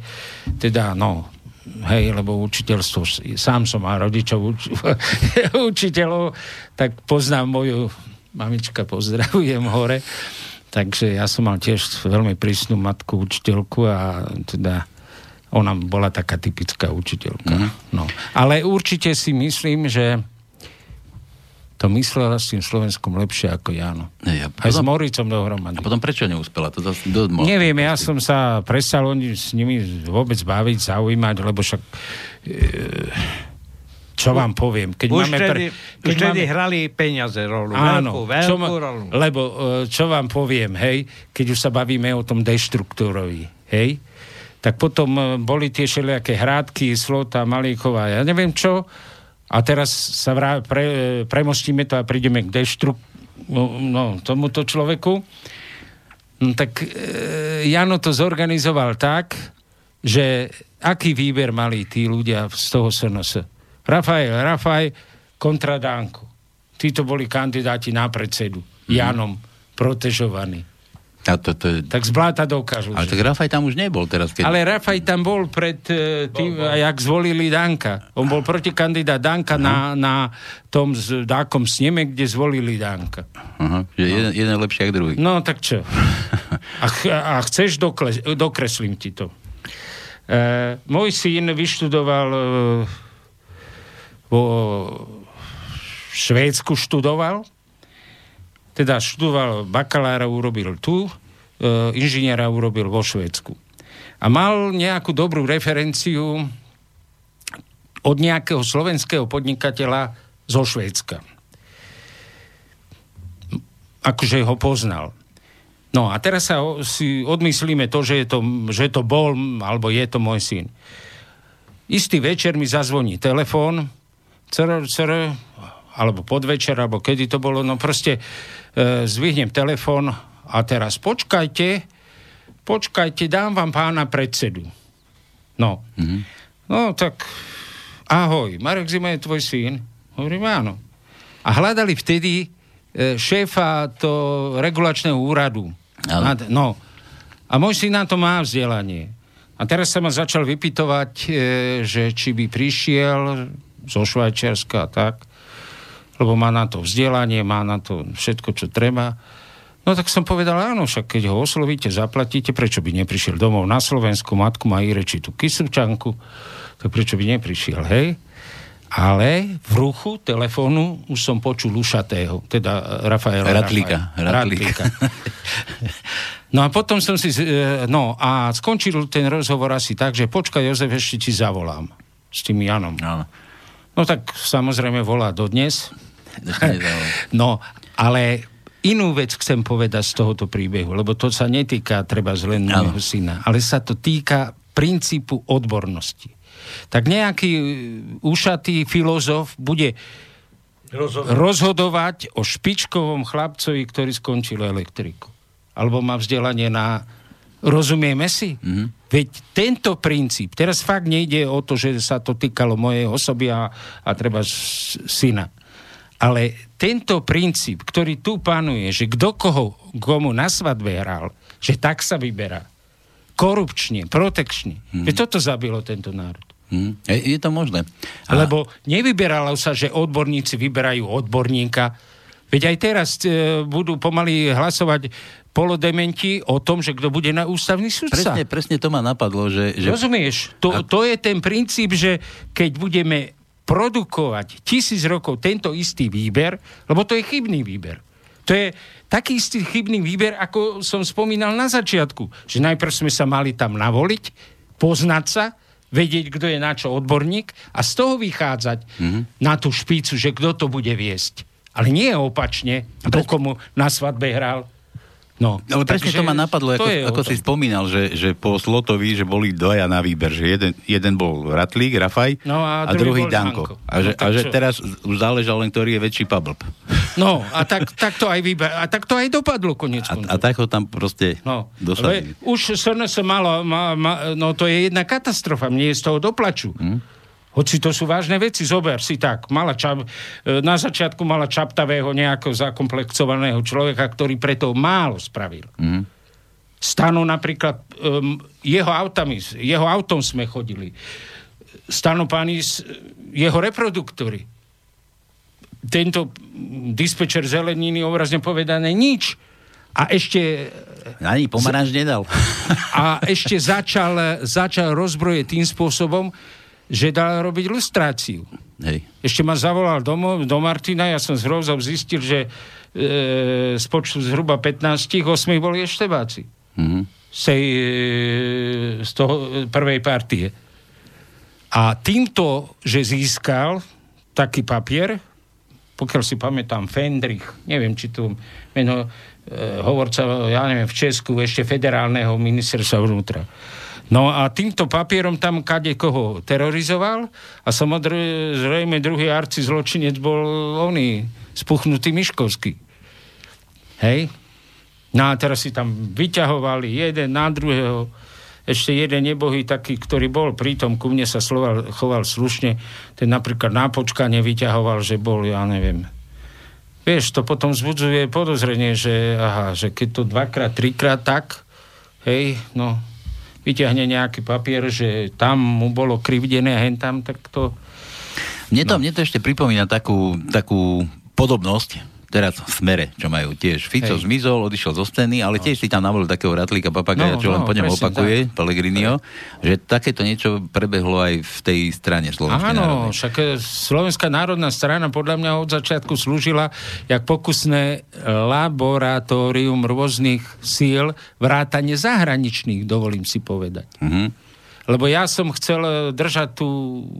teda, no, hej, lebo učiteľstvo, sám som mal rodičov uč, učiteľov, tak poznám moju mamička, pozdravujem hore, takže ja som mal tiež veľmi prísnu matku, učiteľku a teda ona bola taká typická učiteľka. Mm-hmm. No. Ale určite si myslím, že to myslela s tým Slovenskom lepšie ako Jano.
Ne, ja,
Aj s
potom,
Moricom dohromady.
a potom prečo neúspela? To zase dosť mohla-
Neviem, ja som sa prestal oni s nimi vôbec baviť, zaujímať, lebo však... E, čo vám poviem? Keď
Už
máme
vtedy,
keď
už vtedy
máme-
hrali peniaze rolu.
Áno,
veľkú,
čo
veľkú
ma,
rolu.
lebo e, čo vám poviem, hej, keď už sa bavíme o tom deštruktúrovi, hej, tak potom e, boli tie všelijaké hrádky, Slota, Malíková, ja neviem čo, a teraz sa vrá, pre, e, premostíme to a prídeme k deštru, no, no, tomuto človeku. No, tak e, Jano to zorganizoval tak, že aký výber mali tí ľudia z toho SNS? Rafael, Rafael kontra Danko. Títo boli kandidáti na predsedu. Janom protežovaní.
A to, to je...
Tak z bláta dokážu.
Ale
že-
tak Rafaj tam už nebol teraz. Keď...
ale Rafaj tam bol pred e, tým, a jak zvolili Danka. On bol protikandidát Danka na, na tom s Dákom sneme, kde zvolili Danka.
Aha, že jeden, jeden lepší ako druhý.
No tak čo? A, ch- a chceš, dokle, dokreslím ti to. E, môj syn vyštudoval e, vo Švédsku študoval, teda študoval bakalára, urobil tu, e, inžiniera urobil vo Švédsku. A mal nejakú dobrú referenciu od nejakého slovenského podnikateľa zo Švédska. Akože ho poznal. No a teraz sa o- si odmyslíme to, že, je to, že to bol, alebo je to môj syn. Istý večer mi zazvoní telefón, cr, cr, alebo podvečer, alebo kedy to bolo, no proste e, zvihnem telefón a teraz počkajte, počkajte, dám vám pána predsedu. No. Mm-hmm. No tak, ahoj, Marek Zima je tvoj syn? Hovorím, áno. A hľadali vtedy e, šéfa to regulačného úradu.
Áno.
Nad- No. A môj syn na to má vzdelanie. A teraz sa ma začal vypytovať, e, že či by prišiel zo Švajčiarska a tak, lebo má na to vzdelanie, má na to všetko, čo treba. No tak som povedal, áno, však keď ho oslovíte, zaplatíte, prečo by neprišiel domov na Slovensku, matku má Ireči tú kysúčanku, tak prečo by neprišiel, hej? Ale v ruchu telefónu už som počul ušatého, teda Rafaela.
Ratlíka. Ratlíka.
No a potom som si... z- e, No a skončil ten rozhovor asi tak, že počkaj, Jozef, ešte ti zavolám s tým Janom.
Áno.
No tak samozrejme volá dodnes. No, ale inú vec chcem povedať z tohoto príbehu, lebo to sa netýka treba len môjho syna, ale sa to týka princípu odbornosti. Tak nejaký e, ušatý filozof bude rozhodovať o špičkovom chlapcovi, ktorý skončil elektriku. Alebo má vzdelanie na... Rozumieme si? Mm-hmm. Veď tento princíp, teraz fakt nejde o to, že sa to týkalo mojej osoby a, a treba s- syna. Ale tento princíp, ktorý tu panuje, že kto koho, komu na svadbe hral, že tak sa vyberá. Korupčne, protekčne. Mm-hmm. Veď toto zabilo tento národ.
Hm, je, je to možné.
A... Lebo nevyberalo sa, že odborníci vyberajú odborníka. Veď aj teraz e, budú pomaly hlasovať polodementi o tom, že kto bude na ústavný sudca.
Presne, presne to ma napadlo, že... že...
Rozumieš? To, to je ten princíp, že keď budeme produkovať tisíc rokov tento istý výber, lebo to je chybný výber. To je taký istý chybný výber, ako som spomínal na začiatku. Že najprv sme sa mali tam navoliť, poznať sa, vedieť, kto je na čo odborník a z toho vychádzať mm-hmm. na tú špicu, že kto to bude viesť. Ale nie opačne, kto komu na svadbe hral. No,
Ale presne
takže
to ma napadlo, ako,
je
ako si spomínal, že, že po Slotovi, že boli dvaja na výber, že jeden, jeden bol Ratlík, Rafaj
No a
a
druhý
druhý Danko.
Danko.
A, že,
No
a že
čo?
teraz už záležal len, ktorý je väčší pablb.
No, a tak, tak to aj vyber, a tak to aj dopadlo konec
A, a tak ho tam proste
No,
dosadili.
už SNS malo, ma, ma, no to je jedna katastrofa, mne je z toho doplaču. Hmm? Hoci to sú vážne veci, zober si tak. Mala čap, e, na začiatku mala čaptavého nejakého zakomplexovaného človeka, ktorý preto málo spravil.
Mhm.
Stano napríklad, um, jeho, autami, jeho autom sme chodili. Stano páni, jeho reproduktory. Tento mm, dispečer zeleniny, obrazne povedané, nič. A ešte
Ani pomaranč nedal.
a ešte začal, začal rozbroje tým spôsobom, že dal robiť lustráciu.
Hej.
Ešte ma zavolal domov, do Martina, ja som s hrozou zistil, že e, z počtu zhruba 15, 8 boli eštebáci.
Mhm.
Z, tej, e, z toho e, prvej partie. A týmto, že získal taký papier, pokiaľ si pamätám, Fendrich, neviem, či tu meno e, hovorca, ja neviem, v Česku ešte federálneho ministerstva vnútra. No a týmto papierom tam kade koho terorizoval a samozrejme druhý arci zločinec bol oný, spuchnutý Miškovský. Hej? No a teraz si tam vyťahovali jeden na druhého. Ešte jeden nebohý taký, ktorý bol pritom, ku mne sa sloval, choval slušne, ten napríklad na počkanie vyťahoval, že bol, ja neviem. Vieš, to potom vzbudzuje podozrenie, že, aha, že keď to dvakrát, trikrát tak, hej, no, vyťahne nejaký papier, že tam mu bolo krivdené a hen tam, tak to...
Mne to, no. mne to ešte pripomína takú, takú podobnosť, teraz v smere, čo majú tiež. Fico
Hej.
zmizol, odišiel zo scény, ale tiež si tam navolil takého ratlíka papagaja,
No,
čo len
no,
po ňom opakuje, Pellegrinio, že takéto niečo prebehlo aj v tej strane Slovenskej
Áno,
národnej.
však e, Slovenská národná strana podľa mňa od začiatku slúžila jak pokusné laboratórium rôznych síl, vrátane zahraničných, dovolím si povedať.
Mhm.
Lebo ja som chcel e, držať tú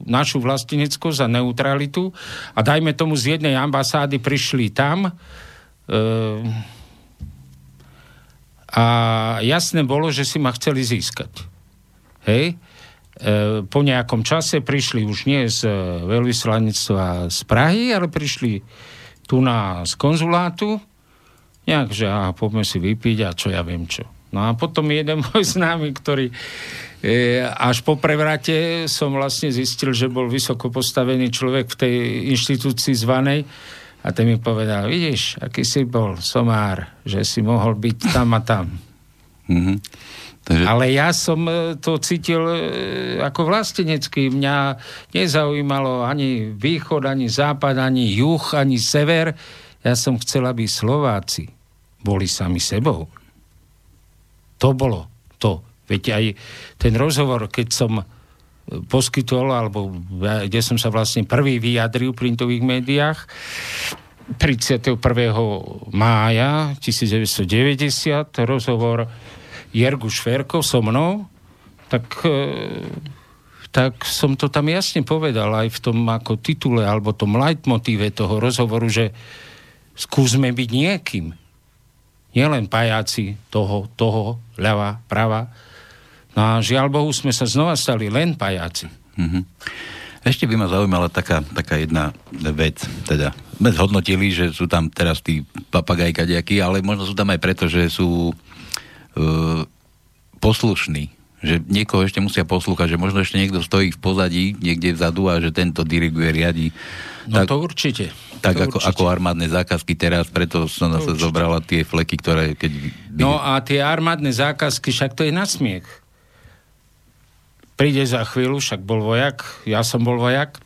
našu vlasteneckosť a neutralitu a dajme tomu z jednej ambasády prišli tam e, a jasné bolo, že si ma chceli získať. Hej? E, po nejakom čase prišli už nie z veľvyslanectva z Prahy, ale prišli tu na, z konzulátu, nejak, že aha, poďme si vypiť a čo ja viem čo. No a potom jeden môj známy, ktorý e, až po prevrate som vlastne zistil, že bol vysoko postavený človek v tej inštitúcii zvanej a ten mi povedal, vidíš, aký si bol somár, že si mohol byť tam a tam.
Mhm. Takže,
Ale ja som e, to cítil e, ako vlastenecký. Mňa nezaujímalo ani východ, ani západ, ani juh, ani sever. Ja som chcel, aby Slováci boli sami sebou. To bolo to. Veď aj ten rozhovor, keď som e, poskytol, alebo kde som sa vlastne prvý vyjadril v printových médiách, 31. mája 1990, rozhovor Jergu Šverko so mnou, tak, e, tak som to tam jasne povedal aj v tom ako titule alebo tom leitmotíve toho rozhovoru, že skúsme byť niekým. Nielen pajáci toho, toho, ľava, prava. No a žiaľ Bohu sme sa znova stali len pajáci.
Mhm. Ešte by ma zaujímala taká, taká jedna vec, teda sme zhodnotili, že sú tam teraz tí papagajka nejakí, ale možno sú tam aj preto, že sú uh, poslušní, že niekoho ešte musia poslúchať, že možno ešte niekto stojí v pozadí, niekde vzadu a že tento diriguje, riadi.
No
tak,
to určite.
tak
to
ako,
určite.
ako armádne zákazky teraz, preto som sa
určite.
zobrala tie fleky, ktoré keď... By...
No a tie armádne zákazky, však to je na smiech. Príde za chvíľu, však bol vojak, ja som bol vojak.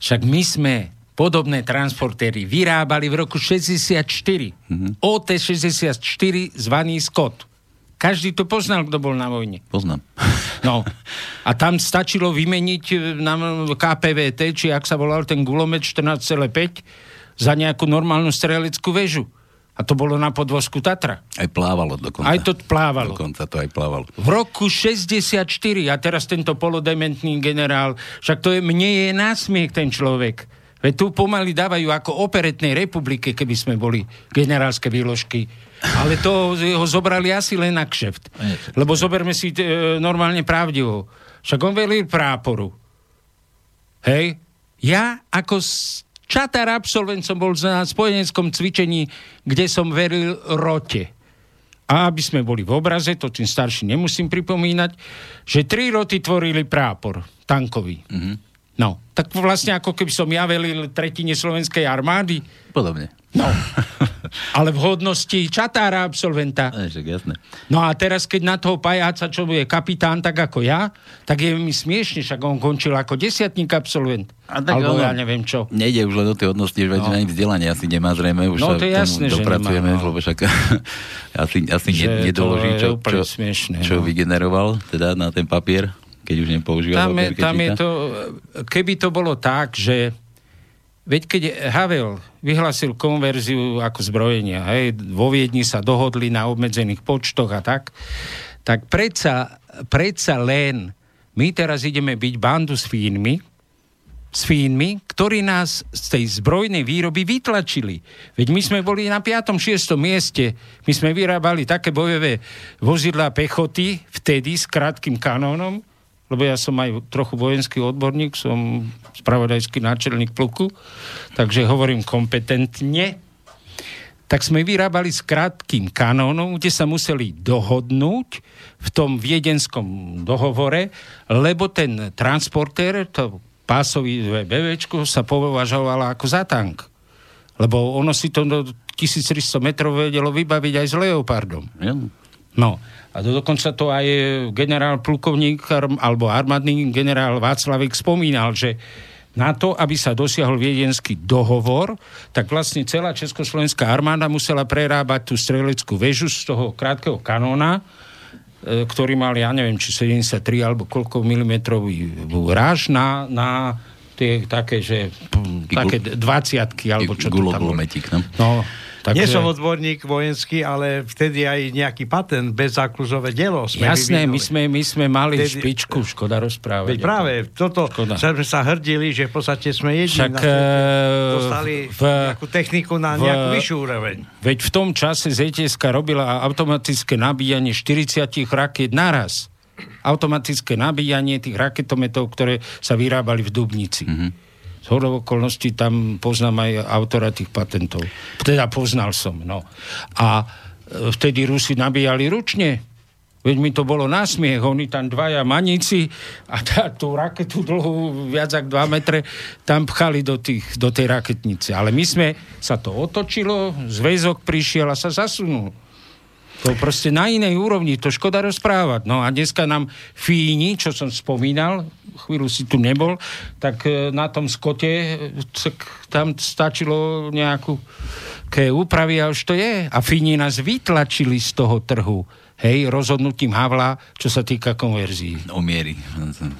Však my sme podobné transportéry vyrábali v roku 64. Mm-hmm. OT-64 zvaný Scott. Každý to poznal, kto bol na vojne.
Poznám.
No. A tam stačilo vymeniť e, nám KPVT, či ak sa volal ten gulomet 14,5 za nejakú normálnu streleckú väžu. A to bolo na podvozku Tatra.
Aj plávalo dokonca.
Aj to plávalo.
Dokonca to aj plávalo.
V roku 64 a teraz tento polodementný generál, však to je, mne je násmiech ten človek. Veď tu pomaly dávajú ako operetnej republike, keby sme boli generálske výložky. Ale to ho zobrali asi len na kšeft. Lebo zoberme si e, normálne pravdivo. Však on velil práporu. Hej? Ja ako čatár absolvent som bol na spojeneckom cvičení, kde som veril rote. A aby sme boli v obraze, to tým starší nemusím pripomínať, že tri roty tvorili prápor tankový. Mm-hmm. No, tak vlastne ako keby som ja velil tretine slovenskej armády,
Podobne.
no, ale v hodnosti čatára absolventa.
Však jasné.
No a teraz, keď na toho pajáca, čo je kapitán, tak ako ja, tak je mi smiešne, však on končil ako desiatník absolvent.
A tak
Alebo
ono-
ja neviem čo.
Nejde už len do tej hodnosti, že no. ani vzdelanie asi nemá zrejme, už
No, to je jasné, že
dopracujeme,
nemá, no.
lebo však asi, asi
Že
ne, nedoloží,
je
čo, čo,
smiešné,
čo
no.
vygeneroval teda na ten papier. keď už nepoužíva
Tam, je,
papier, keď
tam je to, keby to bolo tak, že veď keď Havel vyhlasil konverziu ako zbrojenia, hej, vo Viedni sa dohodli na obmedzených počtoch a tak, tak predsa, predsa len my teraz ideme byť bandu s Fínmi, s Fínmi, ktorí nás z tej zbrojnej výroby vytlačili. Veď my sme boli na 5. 6. mieste. My sme vyrábali také bojové vozidlá pechoty vtedy s krátkým kanónom, lebo ja som aj trochu vojenský odborník, som spravodajský náčelník pluku, takže hovorím kompetentne. Tak sme vyrábali s krátkým kanónom, kde sa museli dohodnúť v tom viedenskom dohovore, lebo ten transportér, to pásový BVčko sa považovala ako za tank. Lebo ono si to do 1300 metrov vedelo vybaviť aj s Leopardom. No, a do, dokonca to aj generál plukovník alebo armádny generál Václavik spomínal, že na to, aby sa dosiahol viedenský dohovor, tak vlastne celá Československá armáda musela prerábať tú streleckú väžu z toho krátkeho kanóna, e, ktorý mal, ja neviem, či 73 alebo koľko milimetrový ráž na, na tie také, že hm, také 20 alebo čo to tam bolo.
Gulogulometik, no.
Takže...
Nie som odborník vojenský, ale vtedy aj nejaký patent bezzákluzové dielo sme
Jasné, my sme, my sme mali
Vtedy-
špičku, škoda rozprávať.
Veď práve, toto
Škoda.
sme sa hrdili, že v podstate sme jediní
Však,
na svete
eh,
dostali
v-
nejakú techniku na
v-
nejakú vyššiu úroveň.
Veď v tom čase ZTSK robila automatické nabíjanie 40 raket naraz. Automatické nabíjanie tých raketometov, ktoré sa vyrábali v Dubnici. Mm-hmm. Z hodou okolností tam poznám aj autora tých patentov. Teda poznal som, no. A e, vtedy Rusi nabíjali ručne. Veď mi to bolo násmiech, oni tam dvaja maníci a tá, tú raketu dlhú viac ako 2 metre tam pchali do, tých, do tej raketnice. Ale my sme, sa to otočilo, zväzok prišiel a sa zasunul. To proste na inej úrovni, to škoda rozprávať. No a dneska nám Fíni, čo som spomínal, chvíľu si tu nebol, tak e, na tom skote e, tak tam stačilo nejakú úpravy a už to je. A Fíni nás vytlačili z toho trhu. Hej, rozhodnutím Havla, čo sa týka konverzií.
O miery.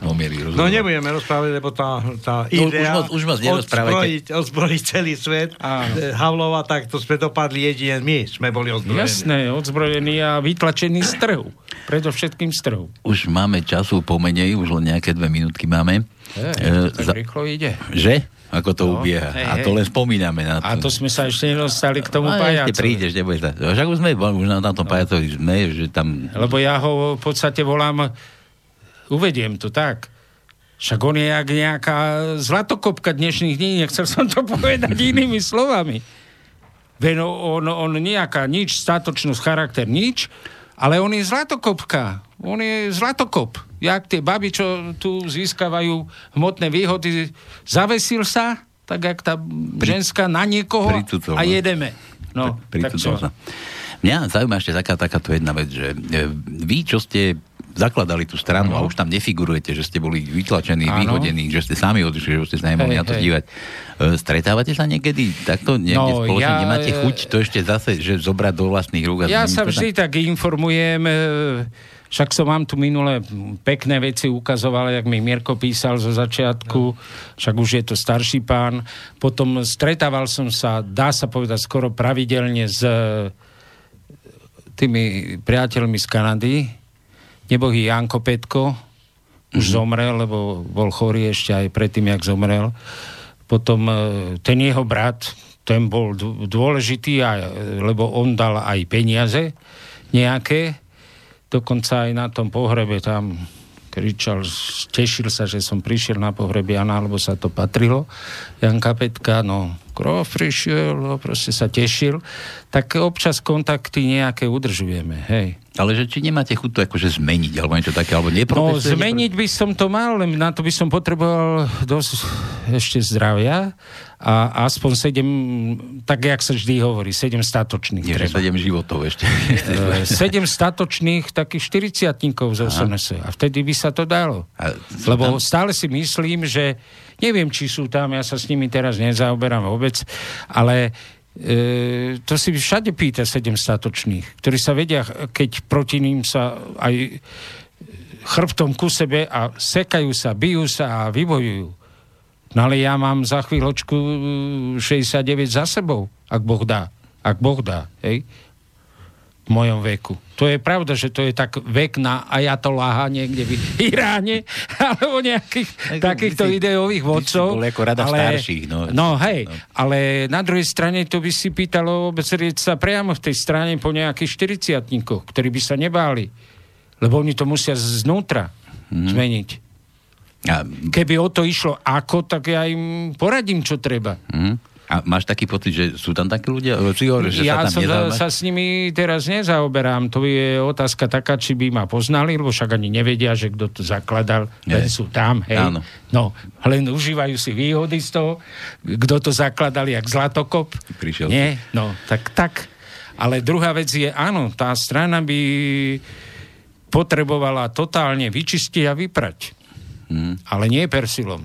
O miery
No nebudeme rozprávať, lebo tá, tá
No, už
idea
moc- už moc
odzbrojiť, odzbrojiť celý svet
Áno.
eh, Havlova, tak to sme dopadli jedine my, sme boli ozbrojení.
Jasné, odzbrojený a vytlačený z trhu. Predovšetkým z trhu.
Už máme času pomenej, už len nejaké dve minútky máme.
E,
E,
to
za-
tak rýchlo ide.
Že? Ako to
No,
ubieha.
hej,
a to len spomíname na to.
A to sme sa ešte nedostali k tomu
No,
pajacovi.
ešte prídeš, nebude sa. Však už sme, už na, na tom pajacovi sme, že tam...
Lebo ja ho v podstate volám, uvediem to tak, však on je jak nejaká zlatokopka dnešných dní, nechcel som to povedať inými slovami. Veď on, on nejaká nič, statočnosť, charakter, nič, ale on je zlatokopka. On je zlatokop. Jak tie baby, čo tu získavajú hmotné výhody, zavesil sa, tak jak tá ženská na niekoho a
no.
jedeme. No, tak
Pricudol
čo?
sa. Mňa zaujíma ešte taká, takáto jedna vec, že e, vy, čo ste zakladali tú stranu a už tam nefigurujete, že ste boli vytlačení,
Áno.
vyhodení, že ste sami odišli, že ste sa nemohli
Hej,
na to
hej.
dívať. E, Stretávate sa niekedy takto niekde
No,
spoločne?
ja,
Nemáte
e,
chuť to ešte zase, že zobrať do vlastných rúk?
Ja sa vždy tak informujem, e, však som vám tu minule pekné veci ukazoval, jak mi Mirko písal zo začiatku, však už je to starší pán. Potom stretával som sa, dá sa povedať, skoro pravidelne s e, tými priateľmi z Kanady. Nebohý Janko Petko, už mm-hmm. zomrel, lebo bol chorý ešte aj predtým, jak zomrel. Potom e, ten jeho brat, ten bol dô- dôležitý, aj, lebo on dal aj peniaze nejaké. Dokonca aj na tom pohrebe tam kričal, tešil sa, že som prišiel na pohreb Jana, lebo sa to patrilo. Janka Petka, no, krov prišiel, no, proste sa tešil. Tak občas kontakty nejaké udržujeme, hej.
Ale že či nemáte chuť to akože zmeniť, alebo niečo také, alebo
No, zmeniť by som to mal, len na to by som potreboval dosť ešte zdravia a aspoň sedem, tak jak sa vždy hovorí, sedem statočných
Nie,
treba.
7 životov ešte.
E, sedem statočných takých 40 z SNS. A vtedy by sa to dalo.
A
Lebo
tam-
stále si myslím, že neviem, či sú tam, ja sa s nimi teraz nezaoberám vôbec, ale e, to si všade pýta sedem statočných, ktorí sa vedia, keď proti ním sa aj chrbtom ku sebe a sekajú sa, bijú sa a vybojujú. No ale ja mám za chvíľočku uh, 69 za sebou, ak Boh dá. Ak Boh dá, hej? V mojom veku. To je pravda, že to je tak vek na ajatoláha niekde v Iráne, alebo nejakých
Tak,
takýchto
si-
ideových vodcov.
bol ako rada starších, no.
no hej,
No.
ale na druhej strane to by si pýtalo obzrieť sa priamo v tej strane po nejakých 40 ktorí by sa nebáli. Lebo oni to musia znútra
Mhm.
zmeniť.
A,
Keby o to išlo ako, tak ja im poradím, čo treba.
hm? a máš taký pocit, že sú tam takí ľudia? Hovoríš, že
ja
sa tam
sa s nimi teraz nezaoberám. To je otázka taká, či by ma poznali, lebo však ani nevedia, že kto to zakladal, len sú tam, hej.
Áno.
No, len užívajú si výhody z toho, kto to zakladal, jak Zlatokop.
Prišiel
Nie, no, tak, tak. Ale druhá vec je, áno, tá strana by potrebovala totálne vyčistiť a vyprať.
Hm.
Ale nie persilom.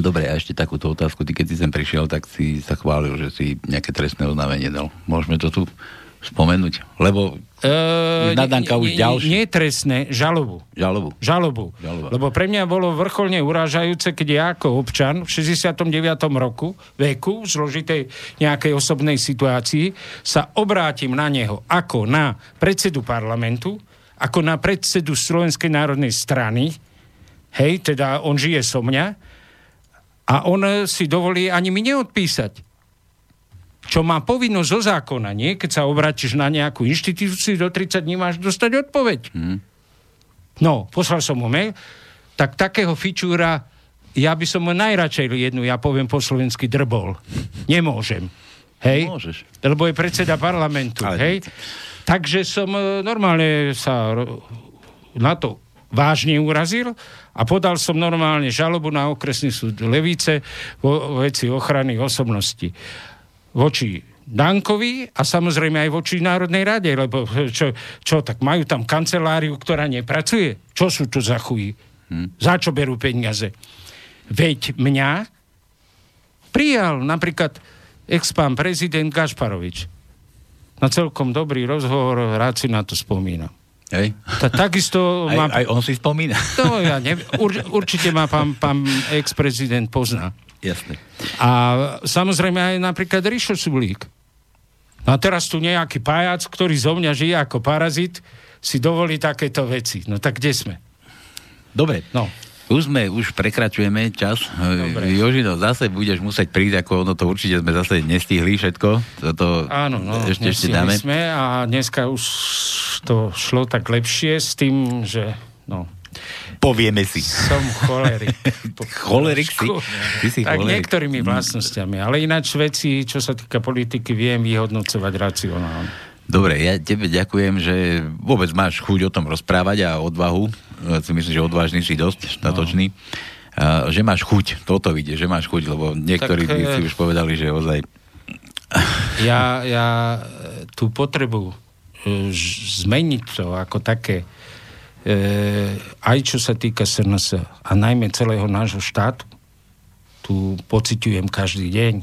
Dobre, a ešte takúto otázku. Ty keď si sem prišiel, tak si sa chválil, že si nejaké trestné oznámenie dal. Môžeme to tu spomenúť? Lebo
E,
Nadanka už ďalší.
Nie trestné, žalobu.
žalobu.
Žalobu.
Žaloba.
Lebo pre mňa bolo vrcholne urážajúce, keď ja ako občan v 69. roku veku, v zložitej nejakej osobnej situácii, sa obrátim na neho ako na predsedu parlamentu, ako na predsedu Slovenskej národnej strany, hej, teda on žije so mňa, a on eh, si dovolí ani mi neodpísať čo má povinnosť zo zákona, nie? Keď sa obrátiš na nejakú inštitúciu, do 30 dní máš dostať odpoveď. No, poslal som mu mail, tak takého fičúra, ja by som mu najradšej jednu, ja poviem po slovensky, drbol. Nemôžem. Hej?
Môžeš.
Lebo je predseda parlamentu.
Ale-
Hej? Takže som e, normálne sa na to vážne urazil a podal som normálne žalobu na okresný súd Levice vo veci ochrany osobnosti voči Dankovi a samozrejme aj voči Národnej rade, lebo čo, čo tak majú tam kanceláriu, ktorá nepracuje? Čo sú to za chují? Hm. Za čo berú peniaze? Veď mňa prijal napríklad ex-pán prezident Gašparovič. Na celkom dobrý rozhovor, rád si na to spomínam.
Hej?
Ta, takisto
Aj,
má...
aj on si spomína.
To ja neviem. Ur, určite ma pán, pán ex-prezident pozná.
Jasne.
A samozrejme aj napríklad Rišo Sulík. No a teraz tu nejaký pajac, ktorý zo mňa žije ako parazit, si dovolí takéto veci. No tak kde sme?
Dobre.
No.
Už sme, už prekračujeme čas.
Dobre.
Jožino, zase budeš musieť prísť, ako ono to určite sme zase nestihli všetko. Toto
Áno, no,
ešte, ešte dáme.
sme a dneska už to šlo tak lepšie s tým, že no,
Povieme si.
som cholerik.
Cholerik si? Ty si
tak
cholerik.
niektorými vlastnosťami, ale ináč veci, čo sa týka politiky, viem vyhodnocovať racionálne.
Dobre, ja tebe ďakujem, že vôbec máš chuť o tom rozprávať a odvahu. Ja si myslím, že odvážny si dosť, statočný. A, že máš chuť, toto vidie, že máš chuť, lebo niektorí
Tak,
by
eh,
si už povedali, že ozaj...
Ja, ja e, tú potrebu e, zmeniť to ako také, e, aj čo sa týka SNS a najmä celého nášho štátu, tu pociťujem každý deň.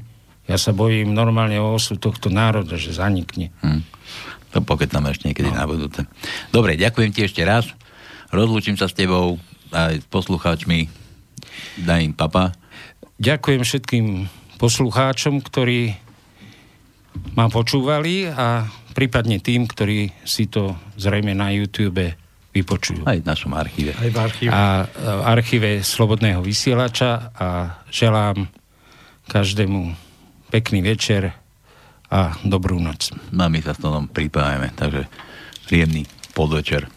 Ja sa bojím normálne o osu tohto národa, že zanikne.
Hm. To pokecáme ešte niekedy no. na budúce. Dobre, ďakujem ti ešte raz. Rozlúčim sa s tebou aj s poslucháčmi. Daj im papa.
Ďakujem všetkým poslucháčom, ktorí ma počúvali a prípadne tým, ktorí si to zrejme na YouTube vypočujú.
Aj v našom archíve.
Aj v archíve.
a v archíve Slobodného vysielača a želám každému pekný večer a dobrú noc.
No my sa s tom pripájame, takže príjemný podvečer.